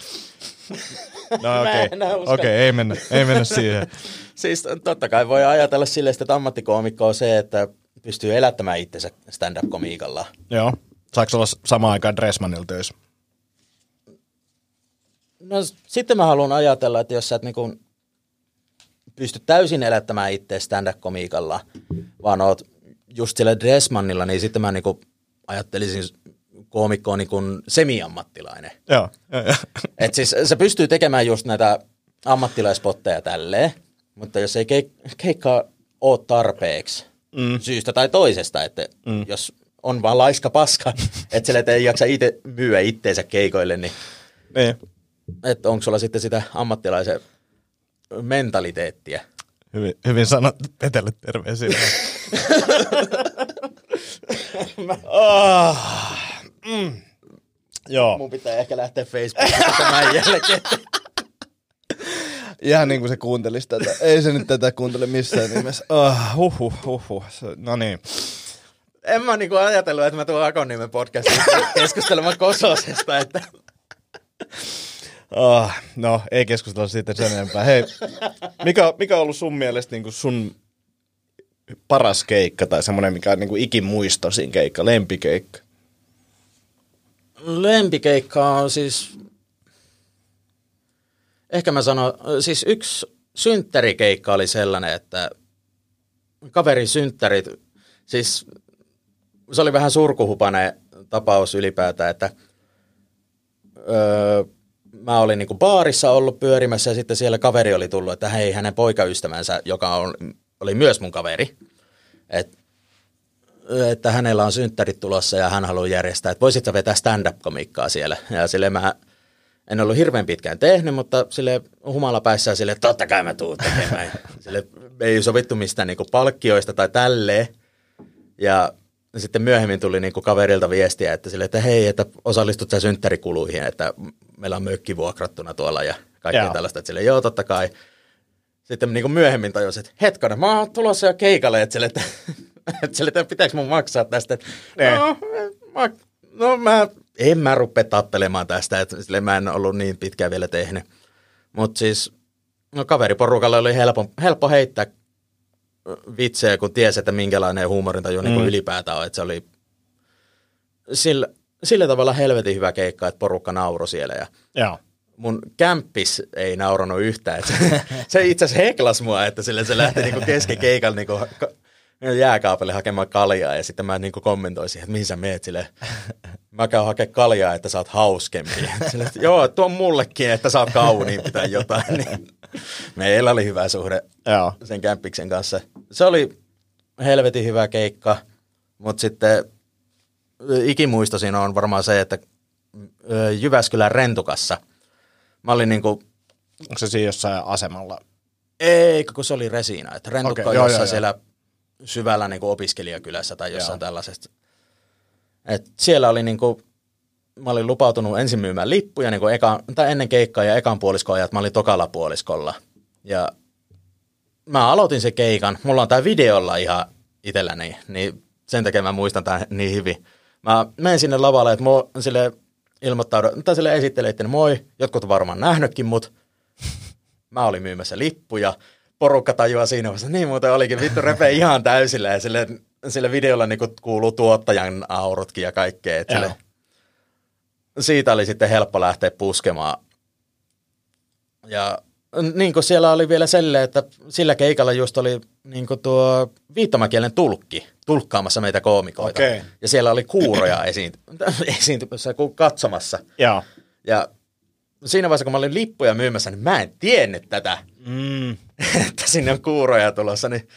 No okei, okay. okay, ei, mennä, ei mennä siihen. Siis totta kai voi ajatella silleen, että ammattikoomikko on se, että pystyy elättämään itsensä stand-up-komiikalla. Joo. Saako olla samaan aikaan Dressmanilla töissä? No sitten mä haluan ajatella, että jos sä et niinku pysty täysin elättämään itse stand-up-komiikalla, vaan oot just sillä Dressmannilla, niin sitten mä niinku ajattelisin koomikkoon niin kuin semi-ammattilainen. Joo, joo, joo. Et siis se pystyy tekemään just näitä ammattilaispotteja tälleen, mutta jos ei keik- keikkaa ole tarpeeksi, mm. syystä tai toisesta, että mm. jos on vaan laiska paska, että sille ei jaksa itse myyä itteensä keikoille, niin, niin. että onko sulla sitten sitä ammattilaisen mentaliteettia. Hyvin, hyvin sanottu Petelle terveisiä. oh, mm. Joo. Mun pitää ehkä lähteä Facebookista tämän jälkeen. Ihan niin kuin se kuuntelisi tätä. Ei se nyt tätä kuuntele missään nimessä. Oh, huhhuh, huhhuh. Se- No niin. En mä niinku ajatellut, että mä tuon Akonniemen podcastiin keskustelemaan Kososesta, että Oh, no, ei keskustella siitä sen enempää. Hei, mikä, mikä on ollut sun mielestä niin kuin sun paras keikka tai semmoinen, mikä on niin kuin ikimuistoisin keikka, lempikeikka? lempikeikka on siis, ehkä mä sanon, siis yksi synttärikeikka oli sellainen, että kaverin synttärit, siis se oli vähän surkuhupainen tapaus ylipäätään, että öö, mä olin niinku baarissa ollut pyörimässä ja sitten siellä kaveri oli tullut, että hei, hänen poikaystävänsä, joka on, oli myös mun kaveri, että että hänellä on synttärit tulossa ja hän haluaa järjestää, että voisit sä vetää stand-up-komikkaa siellä. Ja sille mä en ollut hirveän pitkään tehnyt, mutta sille humala päissään sille, että totta kai mä tuun tekemään. sille ei sovittu mistään niinku palkkioista tai tälleen. Ja sitten myöhemmin tuli niinku kaverilta viestiä, että sille, että hei, että osallistut sä synttärikuluihin, että meillä on mökki vuokrattuna tuolla ja kaikkea Joo. tällaista. Että sille, joo, totta kai. Sitten niin kuin myöhemmin tajusin, että hetkonen, mä oon tulossa jo keikalle, että, sille, että, että, sille, että pitääkö mun maksaa tästä. Että, Ne. no, mä, no mä, en mä rupea tappelemaan tästä, että sille mä en ollut niin pitkään vielä tehnyt. Mutta siis no, kaveriporukalle oli helppo, helppo heittää vitsejä, kun tiesi, että minkälainen huumorintaju niin kuin ylipäätään on. Että se oli sillä, sillä tavalla helvetin hyvä keikka, että porukka nauroi siellä ja Joo. mun kämppis ei nauranut yhtään. Se, se itse asiassa heklas mua, että sille se lähti niinku kesken keikan niinku ka- jääkaapille hakemaan kaljaa ja sitten mä niinku kommentoin siihen, että mihin sä meet sille. Mä käyn hakemaan kaljaa, että sä oot hauskempi. Sille, että joo, tuo mullekin, että sä oot kauniimpi tai jotain. Niin meillä oli hyvä suhde Joo. sen kämppiksen kanssa. Se oli helvetin hyvä keikka, mutta sitten ikimuisto siinä on varmaan se, että Jyväskylän rentukassa mä olin niinku, Onko se siinä jossain asemalla? ei kun se oli Resina, että rentukka Okei, on joo, jossain joo, siellä syvällä niinku opiskelijakylässä tai jossain tällaisesta. Et siellä oli niinku, mä olin lupautunut ensin myymään lippuja niinku eka, tai ennen keikkaa ja ekan puoliskon ajat mä olin tokalla puoliskolla. Ja mä aloitin se keikan, mulla on tää videolla ihan itselläni, niin sen takia mä muistan tämän niin hyvin. Mä menen sinne lavalle, että mua sille ilmoittaudun, tai sille esittelee, että moi, jotkut on varmaan nähnytkin mut, mä olin myymässä lippuja, porukka tajuaa siinä vaiheessa, niin muuten olikin, vittu repee ihan täysillä ja sille, sille videolla niinku kuuluu tuottajan aurutkin ja kaikkea, että sille, siitä oli sitten helppo lähteä puskemaan. Ja niin kuin siellä oli vielä selle, että sillä keikalla just oli niin kuin tuo viittomakielen tulkki tulkkaamassa meitä koomikoita. Okei. Ja siellä oli kuuroja esiinty- esiintymässä katsomassa. Joo. Ja siinä vaiheessa, kun mä olin lippuja myymässä, niin mä en tiennyt tätä, Mm. että sinne on kuuroja tulossa. Niin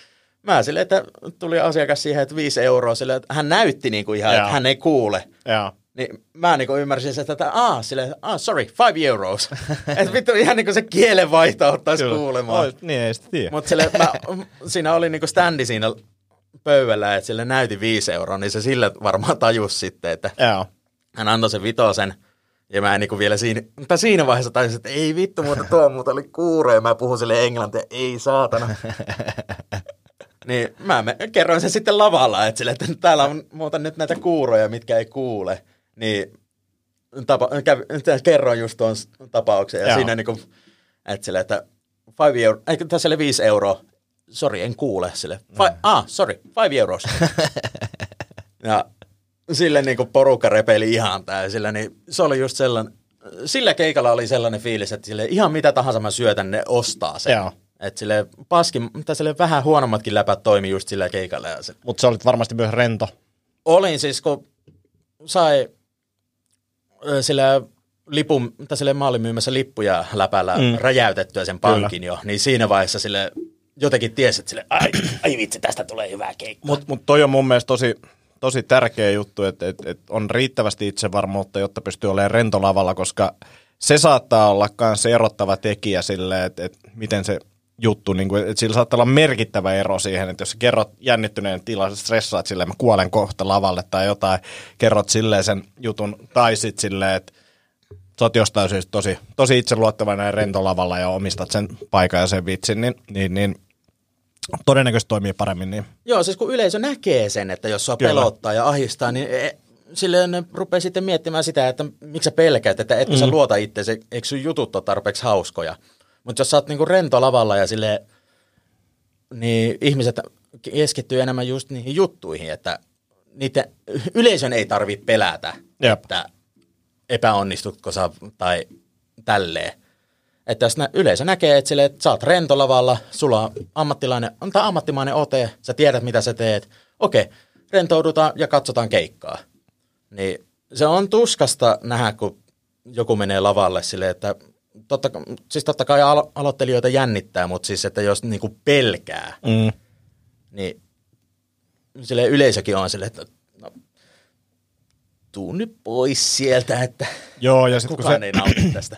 mä silleen, että tuli asiakas siihen, että viisi euroa sille, että hän näytti niin kuin ihan, Joo. että hän ei kuule. Joo. Niin mä niin kuin ymmärsin, että että, ah, sille, ah, sorry, five euros. että vittu ihan niin kuin se kielenvaihto ottaisi kuulemaan. Oi, niin ei sitä tiedä. Mutta sille, mä, siinä oli niinku standi siinä pöydällä, että sille näytti viisi euroa, niin se sillä varmaan tajus sitten, että Joo. hän antoi sen vitosen. Ja mä en niinku vielä siinä, tai siinä vaiheessa tajusin, että ei vittu, mutta tuo muuta oli kuuro, ja mä puhun sille englantia, ei saatana. niin mä me, kerroin sen sitten lavalla, että, sille, että täällä on muuta nyt näitä kuuroja, mitkä ei kuule. Niin tapa, kävi, kerroin just tuon tapauksen, ja Joo. siinä niinku, että sille, että five euro, tässä oli viisi euroa, sori, en kuule sille. Fi, ah, sorry, five euros. ja sille niin kuin porukka repeli ihan täysillä, niin se oli just sellainen, sillä keikalla oli sellainen fiilis, että sille ihan mitä tahansa mä syötän, ne ostaa sen. Joo. Että sille paskin, tai sille vähän huonommatkin läpät toimi just sillä keikalla. Mutta sä olit varmasti myös rento. Olin siis, kun sai sillä lipun, tai sille mä olin myymässä lippuja läpällä mm. räjäytettyä sen pankin jo, niin siinä vaiheessa sille jotenkin tiesi, että sille, ai, ai vitsi, tästä tulee hyvä keikka. Mutta mut toi on mun mielestä tosi, tosi tärkeä juttu, että et, et on riittävästi itsevarmuutta, jotta pystyy olemaan rentolavalla, koska se saattaa olla myös erottava tekijä sille, että et miten se juttu, niin kuin, että sillä saattaa olla merkittävä ero siihen, että jos sä kerrot jännittyneen tilan, stressaat silleen, mä kuolen kohta lavalle tai jotain, kerrot silleen sen jutun, tai sit silleen, että sä oot jostain syystä tosi, tosi itseluottavainen ja rento lavalla ja omistat sen paikan ja sen vitsin, niin, niin, niin todennäköisesti toimii paremmin. Niin. Joo, siis kun yleisö näkee sen, että jos sua Kyllä. pelottaa ja ahistaa, niin e- silleen ne rupeaa sitten miettimään sitä, että miksi sä pelkäät, että etkö mm. sä luota itse, eikö sun jutut ole tarpeeksi hauskoja. Mutta jos sä oot niinku rento lavalla ja sille niin ihmiset keskittyy enemmän just niihin juttuihin, että niiden, yleisön ei tarvitse pelätä, Jep. että epäonnistutko sä tai tälleen. Että jos nä, yleisö näkee, että, sille, että sä oot rentolavalla, sulla on ammattilainen, on tää ammattimainen ote, sä tiedät mitä sä teet, okei, rentoudutaan ja katsotaan keikkaa. Niin se on tuskasta nähdä, kun joku menee lavalle silleen, että totta, siis totta kai alo- aloittelijoita jännittää, mutta siis, että jos niinku pelkää, Mm. niin sille yleisökin on silleen, että no, tuu nyt pois sieltä, että Joo, ja kun kukaan se, ei nauti tästä.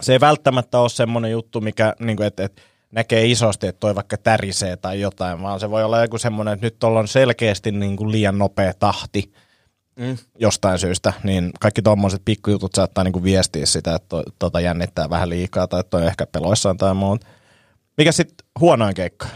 Se ei välttämättä ole semmoinen juttu, mikä, niin kuin, että, että näkee isosti, että toi vaikka tärisee tai jotain, vaan se voi olla joku semmoinen, että nyt on selkeästi niin kuin liian nopea tahti Mm. jostain syystä, niin kaikki tuommoiset pikkujutut saattaa niin kuin viestiä sitä, että to, tota jännittää vähän liikaa tai että toi on ehkä peloissaan tai muuta. Mikä sitten huonoin keikka?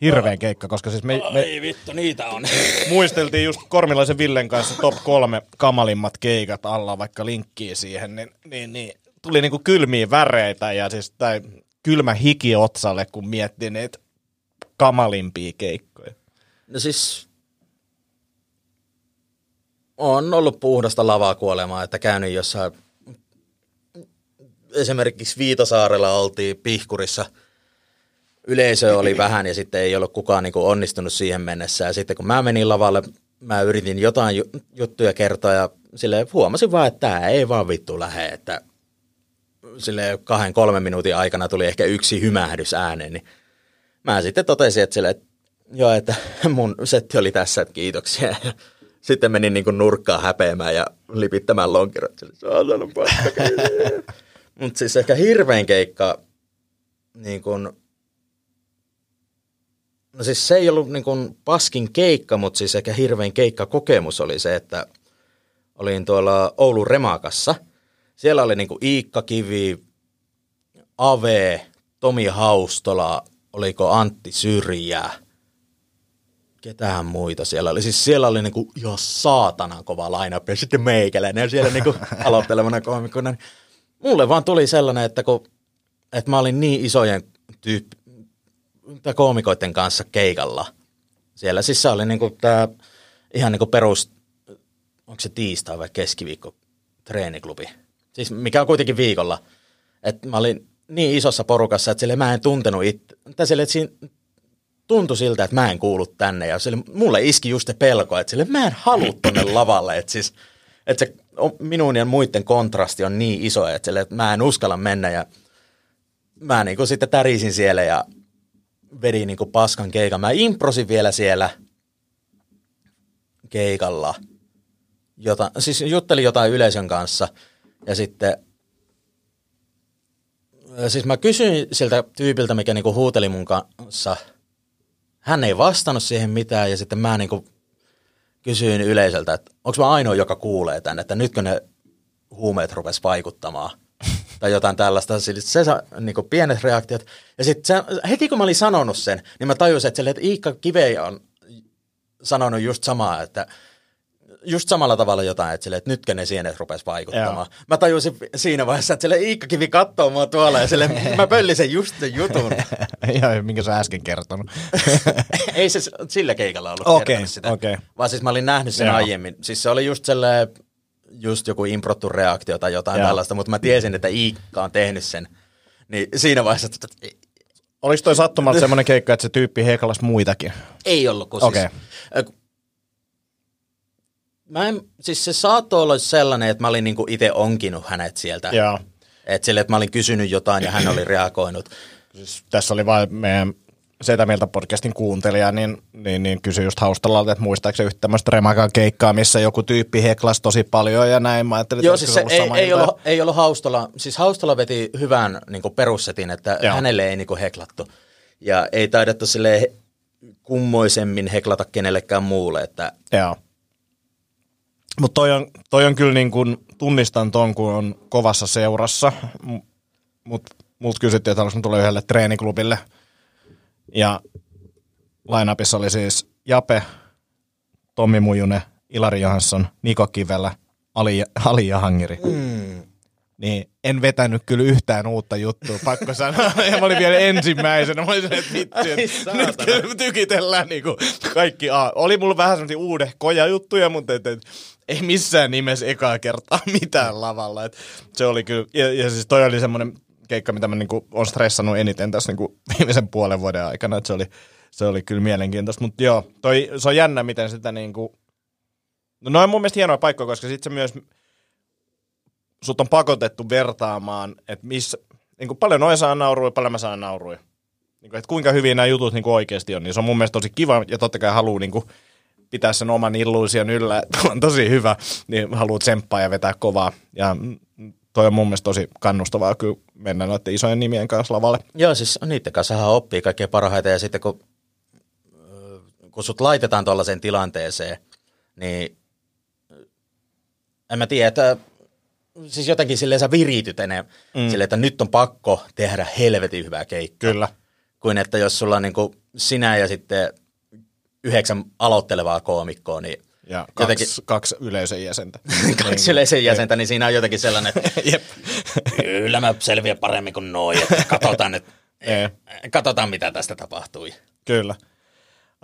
Hirveän keikka, koska siis me, me Ei vittu, niitä on. muisteltiin just Kormilaisen Villen kanssa top kolme kamalimmat keikat alla, vaikka linkkiä siihen, niin, niin, niin tuli niinku kylmiä väreitä ja siis tai kylmä hiki otsalle, kun miettii niitä kamalimpia keikkoja. No siis on ollut puhdasta lavaa kuolemaa, että käynyt jossain, esimerkiksi Viitasaarella oltiin Pihkurissa, yleisö oli vähän ja sitten ei ollut kukaan niin onnistunut siihen mennessä. Ja sitten kun mä menin lavalle, mä yritin jotain ju- juttuja kertoa ja sille huomasin vaan, että tämä ei vaan vittu lähe, että sille kahden kolmen minuutin aikana tuli ehkä yksi hymähdys ääneen, niin mä sitten totesin, että, sille, että joo, että mun setti oli tässä, että kiitoksia. Ja sitten menin niin nurkkaan häpeämään ja lipittämään lonkerot. Mutta siis ehkä hirvein keikka, niin kuin, no siis se ei ollut niin kuin paskin keikka, mutta siis ehkä hirvein keikkakokemus oli se, että olin tuolla Oulun Remakassa. Siellä oli niin kuin Iikka Kivi, Ave, Tomi Haustola, oliko Antti Syrjää, ketään muita siellä oli. Siis siellä oli niinku ihan saatanan kova line ja sitten meikäläinen ja siellä niinku aloittelevana koomikona. Mulle vaan tuli sellainen, että kun että mä olin niin isojen tyyppi, tai koomikoiden kanssa keikalla siellä. Siis se oli niinku tää ihan niinku perus, onko se tiistai vai keskiviikko treeniklubi. Siis mikä on kuitenkin viikolla. Että mä olin niin isossa porukassa, että sille mä en tuntenut itse, tai sille, että siinä tuntui siltä, että mä en kuulu tänne. Ja sille, mulle iski just se pelko, että sille mä en halua tonne lavalle. Että, siis, että se minun ja muiden kontrasti on niin iso, että, sille, että mä en uskalla mennä. Ja mä niin kuin sitten tärisin siellä ja vedin niin kuin paskan keikan. Mä improsin vielä siellä keikalla. Jota, siis juttelin jotain yleisön kanssa ja sitten siis mä kysyin siltä tyypiltä, mikä niinku huuteli mun kanssa. Hän ei vastannut siihen mitään ja sitten mä niinku kysyin yleisöltä, että onko mä ainoa, joka kuulee tän, että nytkö ne huumeet rupes vaikuttamaan. tai jotain tällaista. Siis se sa, niinku pienet reaktiot. Ja sitten heti kun mä olin sanonut sen, niin mä tajusin, että, sille, että Iikka Kivei on sanonut just samaa, että just samalla tavalla jotain, että, sille, että nytkö ne sienet rupes vaikuttamaan. Joo. Mä tajusin siinä vaiheessa, että sille Iikka Kivi katsoo mua tuolla ja sille, mä pöllisen just sen jutun. Ihan minkä sä äsken kertonut. Ei se sillä keikalla ollut Okei, kertonut sitä. okei. Vaan siis mä olin nähnyt sen Joo. aiemmin. Siis se oli just sellainen, just joku improttu reaktio tai jotain Joo. tällaista, mutta mä tiesin, että Iikka on tehnyt sen. Niin siinä vaiheessa, että Oliko toi sattumalta semmoinen keikka, että se tyyppi heikalasi muitakin? ei ollut, kun Okei. siis, Mä en, siis se saattoi olla sellainen, että mä olin niinku itse onkinut hänet sieltä. Joo. Että sille, että mä olin kysynyt jotain ja hän oli reagoinut. Siis tässä oli vain meidän Setä Mieltä podcastin kuuntelija, niin, niin, niin kysyi just Haustalalta, että muistaakseni yhtä tämmöistä remakan keikkaa, missä joku tyyppi heklas tosi paljon ja näin. Mä ajattelin, Joo, siis se ei, ei, ilta. ollut, ei ollut Haustola, siis Haustola veti hyvän niin perussetin, että. Joo. hänelle ei niin heklattu. Ja ei taidettu sille kummoisemmin heklata kenellekään muulle, että Joo. Mutta toi on, toi on kyllä niin kuin, tunnistan ton, kun on kovassa seurassa, mutta mut kysyttiin, että haluaisin tulla yhdelle treeniklubille. Ja lainapissa oli siis Jape, Tommi Mujunen, Ilari Johansson, Niko Kivelä, Ali, Ali Jahangiri. Mm. Niin en vetänyt kyllä yhtään uutta juttua, pakko sanoa. Ja mä olin vielä ensimmäisenä. Mä olin sellainen, että vitsi, että nyt kyllä tykitellään niinku kaikki. A. Oli mulla vähän semmoisia uudehkoja juttuja, mutta et, et, ei missään nimessä ekaa kertaa mitään lavalla. Et se oli kyllä, ja, ja siis toi oli semmoinen keikka, mitä mä niinku on stressannut eniten tässä niinku viimeisen puolen vuoden aikana. Et se, oli, se oli kyllä mielenkiintoista. Mutta joo, toi, se on jännä, miten sitä niinku... No noin mun mielestä hienoja paikkoja, koska sit se myös sut on pakotettu vertaamaan, että missä, niin kuin paljon noin saa nauruja, paljon mä saan nauruja. Niin kuin, että kuinka hyvin nämä jutut niin kuin oikeasti on, niin se on mun mielestä tosi kiva, ja totta kai haluaa niin kuin, pitää sen oman illuusion yllä, että on tosi hyvä, niin haluaa tsemppaa ja vetää kovaa. Ja toi on mun mielestä tosi kannustavaa kyllä mennä noiden isojen nimien kanssa lavalle. Joo, siis niiden kanssa oppii kaikkein parhaita ja sitten kun, ö, kun sut laitetaan tuollaiseen tilanteeseen, niin en mä tiedä, että siis jotenkin silleen sä virityt enemmän, mm. silleen, että nyt on pakko tehdä helvetin hyvää keikkaa. Kyllä. Kuin että jos sulla on niin kuin sinä ja sitten yhdeksän aloittelevaa koomikkoa, niin Ja Jotenkin- kaksi, kaksi yleisön jäsentä. kaksi yleisen jäsentä, niin siinä on jotenkin sellainen, että Jep. kyllä mä selviän paremmin kuin noin, että katsotaan, että, Ei. katsotaan mitä tästä tapahtui. Kyllä.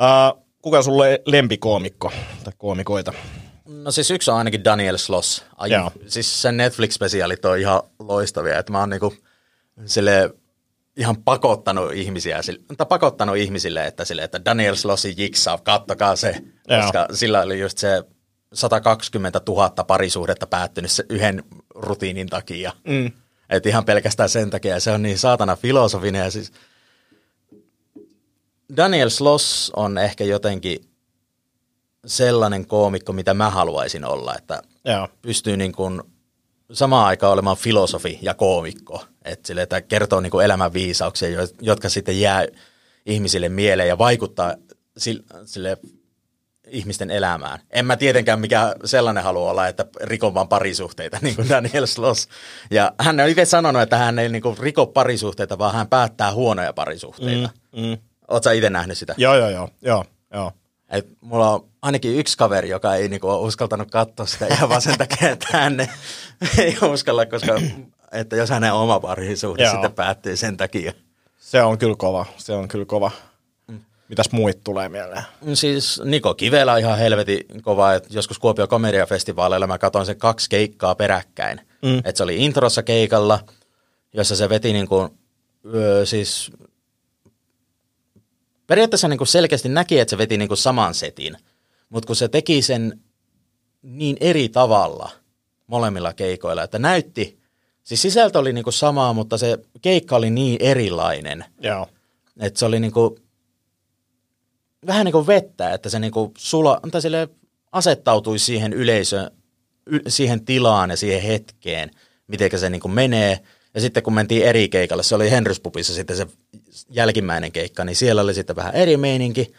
Uh, kuka on sulle lempikoomikko tai koomikoita? No siis yksi on ainakin Daniel Sloss. Ai, Joo. siis sen Netflix-spesiaalit on ihan loistavia, että mä oon niinku sille ihan pakottanut ihmisiä, tai pakottanut ihmisille, että, sille, että Daniel Slossin Jigsaw, kattokaa se, Joo. koska sillä oli just se 120 000 parisuhdetta päättynyt se yhden rutiinin takia. Mm. Et ihan pelkästään sen takia, se on niin saatana filosofinen, ja siis Daniel Sloss on ehkä jotenkin sellainen koomikko, mitä mä haluaisin olla, että Joo. pystyy niin kuin samaan aikaan olemaan filosofi ja koomikko. Että sille, että kertoo niin elämän viisauksia, jo- jotka sitten jää ihmisille mieleen ja vaikuttaa sille, sille ihmisten elämään. En mä tietenkään mikä sellainen halua olla, että rikon vaan parisuhteita, niin kuin Daniel Sloss. Ja hän on itse sanonut, että hän ei niin kuin riko parisuhteita, vaan hän päättää huonoja parisuhteita. Mm, mm. Oletko itse nähnyt sitä? Joo, joo, joo, joo, joo. Et mulla on ainakin yksi kaveri, joka ei niinku ole uskaltanut katsoa sitä ihan vaan sen takia, että hän ei- uskalla, koska että jos hänen oma parisuhde sitten päättyy sen takia. Se on kyllä kova, se on kyllä kova. Mitäs muit tulee mieleen? Siis Niko Kivelä on ihan helvetin kova, että joskus Kuopio Komediafestivaaleilla mä katsoin sen kaksi keikkaa peräkkäin. Mm. Että se oli introssa keikalla, jossa se veti niinku, öö, siis periaatteessa niinku selkeästi näki, että se veti niinku saman setin, mutta kun se teki sen niin eri tavalla molemmilla keikoilla, että näytti, siis sisältö oli niinku samaa, mutta se keikka oli niin erilainen, Joo. että se oli niinku, vähän niin kuin vettä, että se niinku sula, tai sille asettautui siihen yleisöön, siihen tilaan ja siihen hetkeen, miten se niinku menee. Ja sitten kun mentiin eri keikalle, se oli Henryspupissa sitten se jälkimmäinen keikka, niin siellä oli sitten vähän eri meininki.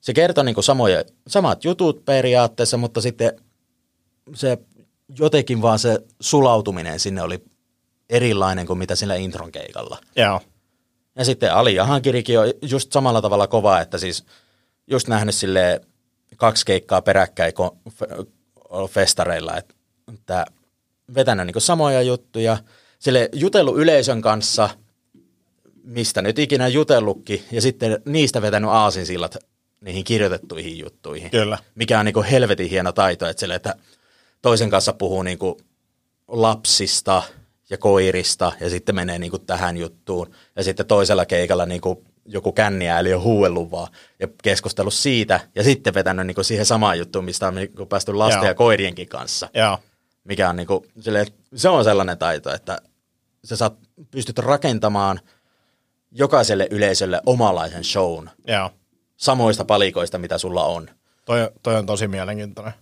Se kertoi niinku samoja, samat jutut periaatteessa, mutta sitten se jotenkin vaan se sulautuminen sinne oli erilainen kuin mitä sillä intron keikalla. Joo. Ja sitten Ali Jahankirikin on just samalla tavalla kova, että siis just nähnyt sille kaksi keikkaa peräkkäin festareilla, että, että vetänyt niin samoja juttuja, sille jutellut yleisön kanssa, mistä nyt ikinä jutellutkin, ja sitten niistä vetänyt aasinsillat niihin kirjoitettuihin juttuihin. Kyllä. Mikä on niin helvetin hieno taito, että, sille, että toisen kanssa puhuu niin lapsista ja koirista ja sitten menee niin kuin tähän juttuun. Ja sitten toisella keikalla niin kuin joku känniääli on huuellut vaan ja keskustellut siitä ja sitten vetänyt niin kuin siihen samaan juttuun, mistä on niin kuin päästy lasten Joo. ja koirienkin kanssa. Joo. Mikä on niin kuin, silleen, se on sellainen taito, että sä saat, pystyt rakentamaan jokaiselle yleisölle omanlaisen shown Joo. samoista palikoista, mitä sulla on. Toi, toi on tosi mielenkiintoinen.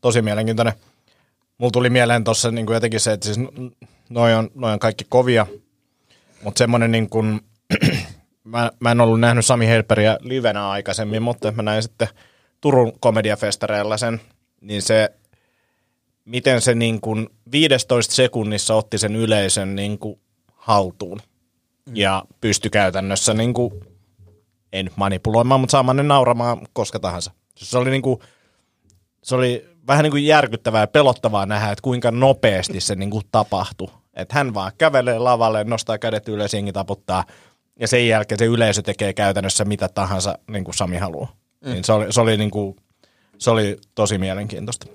Tosi mielenkiintoinen. Mulla tuli mieleen tuossa niin jotenkin se, että siis noi on, noi on kaikki kovia, mutta semmoinen niin kuin, mä, mä en ollut nähnyt Sami Helperiä livenä aikaisemmin, mutta mä näin sitten Turun komediafestareilla sen, niin se, miten se niin kuin 15 sekunnissa otti sen yleisön niin kuin haltuun mm. ja pystyi käytännössä niin kuin, nyt manipuloimaan, mutta saamaan ne nauramaan koska tahansa. Se oli niin kuin, se oli vähän niin kuin järkyttävää ja pelottavaa nähdä, että kuinka nopeasti se niin kuin tapahtui. Että hän vaan kävelee lavalle, nostaa kädet ylös, jengi taputtaa, ja sen jälkeen se yleisö tekee käytännössä mitä tahansa, niin kuin Sami haluaa. Mm. Niin se oli, se oli, niin kuin, se oli tosi mielenkiintoista.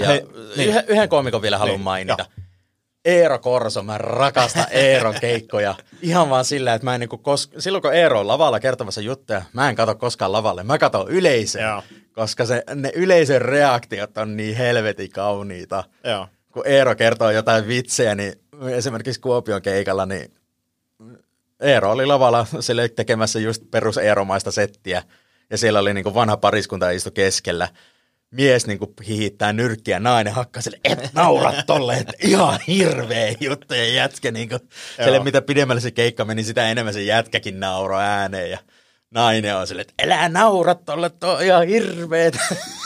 Ja Hei, niin. yhden, yhden koomikon vielä haluan niin, mainita. Jo. Eero Korso, mä rakastan Eeron keikkoja. Ihan vaan sillä, että mä en niinku kos- silloin kun Eero on lavalla kertomassa juttuja, mä en katso koskaan lavalle, mä katson yleisöä. Joo koska se, ne yleisön reaktiot on niin helvetin kauniita. Joo. Kun Eero kertoo jotain vitsejä, niin esimerkiksi Kuopion keikalla, niin Eero oli lavalla sille tekemässä just perus Eeromaista settiä, ja siellä oli niin vanha pariskunta istu keskellä. Mies niin kuin hihittää nyrkkiä, nainen hakkaa sille, et naura tolle, että ihan hirveä juttu, ja jätkä niin kuin, sille, mitä pidemmälle se keikka meni, sitä enemmän se jätkäkin nauro ääneen, ja nainen on silleen, että älä naura tolle, tuo on ihan hirveet.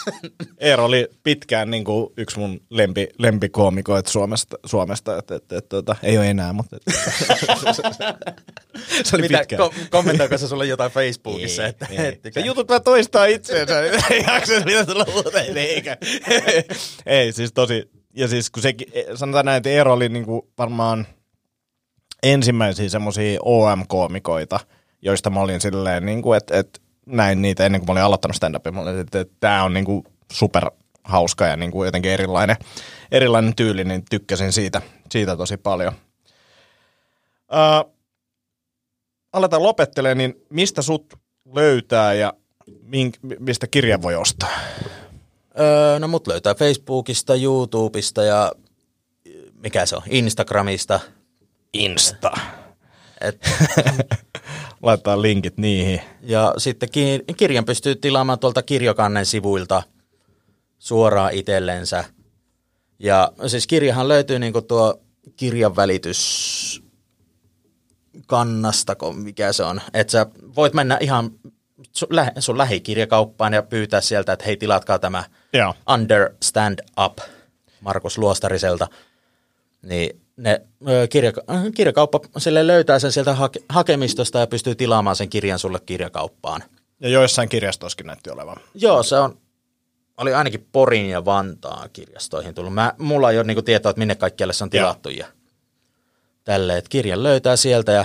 Eero oli pitkään niin kuin yksi mun lempi, lempikoomikoita Suomesta, Suomesta että, että, että, että, ei ole enää, mutta että, se oli Mitä, pitkään. Ko- kommentoiko se sulle jotain Facebookissa? Ei, että, ei. että, se jutut vaan toistaa itseensä, ei jaksa mitä tulla uuteen, eikä. ei, siis tosi, ja siis kun sekin, sanotaan näin, että Eero oli niin kuin varmaan ensimmäisiä semmoisia OM-koomikoita, joista mä olin silleen, niin kuin, että, että näin niitä ennen kuin mä olin aloittanut stand-upia. Mä olin, että, että tämä on niin kuin super hauska ja niin kuin jotenkin erilainen, erilainen tyyli, niin tykkäsin siitä, siitä tosi paljon. Uh, aletaan lopettelemaan, niin mistä sut löytää ja mink, mistä kirja voi ostaa? Öö, no mut löytää Facebookista, YouTubesta ja mikä se on, Instagramista. Insta. Et, Laittaa linkit niihin. Ja sitten kirjan pystyy tilaamaan tuolta kirjokannen sivuilta suoraan itsellensä. Ja siis kirjahan löytyy niin tuo kirjan välitys kannasta, mikä se on. Että sä voit mennä ihan sun, lä- sun lähikirjakauppaan ja pyytää sieltä, että hei tilatkaa tämä Joo. Understand Up Markus Luostariselta. Niin ne kirja, kirjakauppa sille löytää sen sieltä hake, hakemistosta ja pystyy tilaamaan sen kirjan sulle kirjakauppaan. Ja joissain kirjastoissakin näytti olevan. Joo, se on, oli ainakin Porin ja Vantaan kirjastoihin tullut. Mä, mulla ei ole niinku tietoa, että minne kaikkialle se on tilattu ja tälleen, että kirjan löytää sieltä ja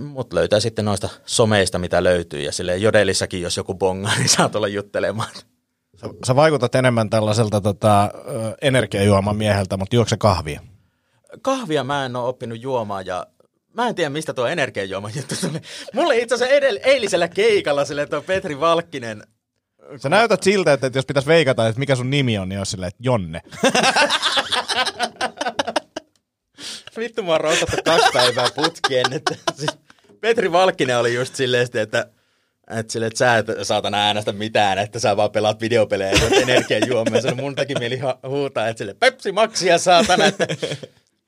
mut löytää sitten noista someista, mitä löytyy ja sille jodelissakin, jos joku bongaa, niin saa tulla juttelemaan. Sä, sä vaikutat enemmän tällaiselta tota, energiajuoman mieheltä, mutta juokse kahvia? Kahvia mä en ole oppinut juomaan ja mä en tiedä, mistä tuo energiajuoma juttu tuli. Mulle itse asiassa edell- eilisellä keikalla sille tuo Petri Valkkinen Sä näytät siltä, että, jos pitäisi veikata, että mikä sun nimi on, niin olisi silleen, että Jonne. Vittu, mä oon kaksi päivää putkien. Että, siis Petri Valkkinen oli just silleen, että että sille, että sä et saatana äänestä mitään, että sä vaan pelaat videopelejä ja energiajuomia. Se mun teki mieli huutaa, että sille Pepsi Maxia saatana, että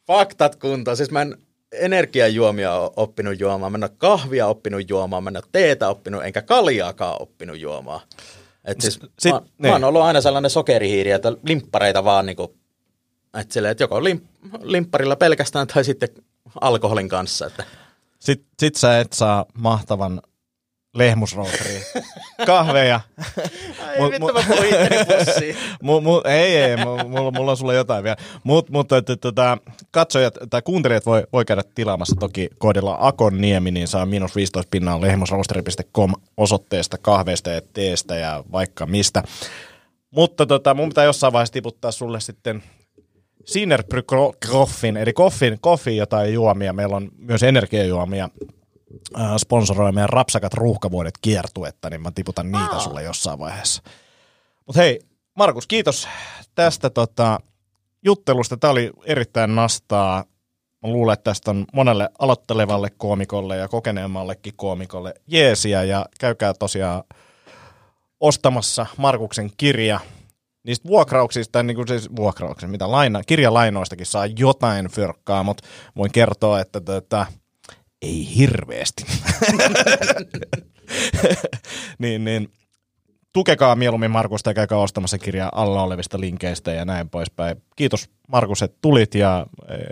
faktat kuntoon. Siis mä en energiajuomia ole oppinut juomaan, mä en ole kahvia oppinut juomaan, mä en ole teetä oppinut, enkä kaljaakaan oppinut juomaan. Et siis Sit, mä, niin. mä oon ollut aina sellainen sokerihiiri, että limppareita vaan niinku, että, sille, että joko limp, limpparilla pelkästään tai sitten alkoholin kanssa. Että. Sitten sit sä et saa mahtavan lehmusrootariin. Kahveja. Ai mut, vittu, mä mu, mu, ei, ei, mulla, mulla on sulla jotain vielä. Mutta mut, tota, katsojat tai kuuntelijat voi, voi käydä tilaamassa toki koodilla Akonniemi, niin saa miinus 15 pinnaa lehmusroosteri.com osoitteesta kahveista ja teestä ja vaikka mistä. Mutta tota, mun pitää jossain vaiheessa tiputtaa sulle sitten Sinnerbry Koffin, eli koffin, koffi jotain juomia. Meillä on myös energiajuomia äh, sponsoroi meidän Rapsakat ruuhkavuodet kiertuetta, niin mä tiputan niitä sulle jossain vaiheessa. Mutta hei, Markus, kiitos tästä tota, juttelusta. Tämä oli erittäin nastaa. Mä luulen, että tästä on monelle aloittelevalle koomikolle ja kokeneemmallekin koomikolle jeesiä ja käykää tosiaan ostamassa Markuksen kirja. Niistä vuokrauksista, niin kuin siis vuokrauksia, mitä laina, kirjalainoistakin saa jotain fyrkkaa, mutta voin kertoa, että tätä, ei hirveästi. niin, niin, tukekaa mieluummin Markusta ja käykää ostamassa kirjaa alla olevista linkeistä ja näin poispäin. Kiitos Markus, että tulit ja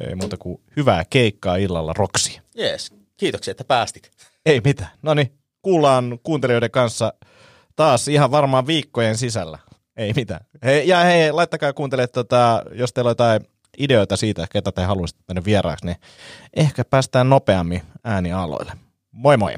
ei muuta kuin hyvää keikkaa illalla Roksi. Jees, kiitoksia, että päästit. Ei mitään. No niin, kuullaan kuuntelijoiden kanssa taas ihan varmaan viikkojen sisällä. Ei mitään. Hei, ja hei, laittakaa kuuntele, tota, jos teillä on jotain ideoita siitä, ketä te haluaisitte tänne vieraaksi, niin ehkä päästään nopeammin äänialoille. Moi moi!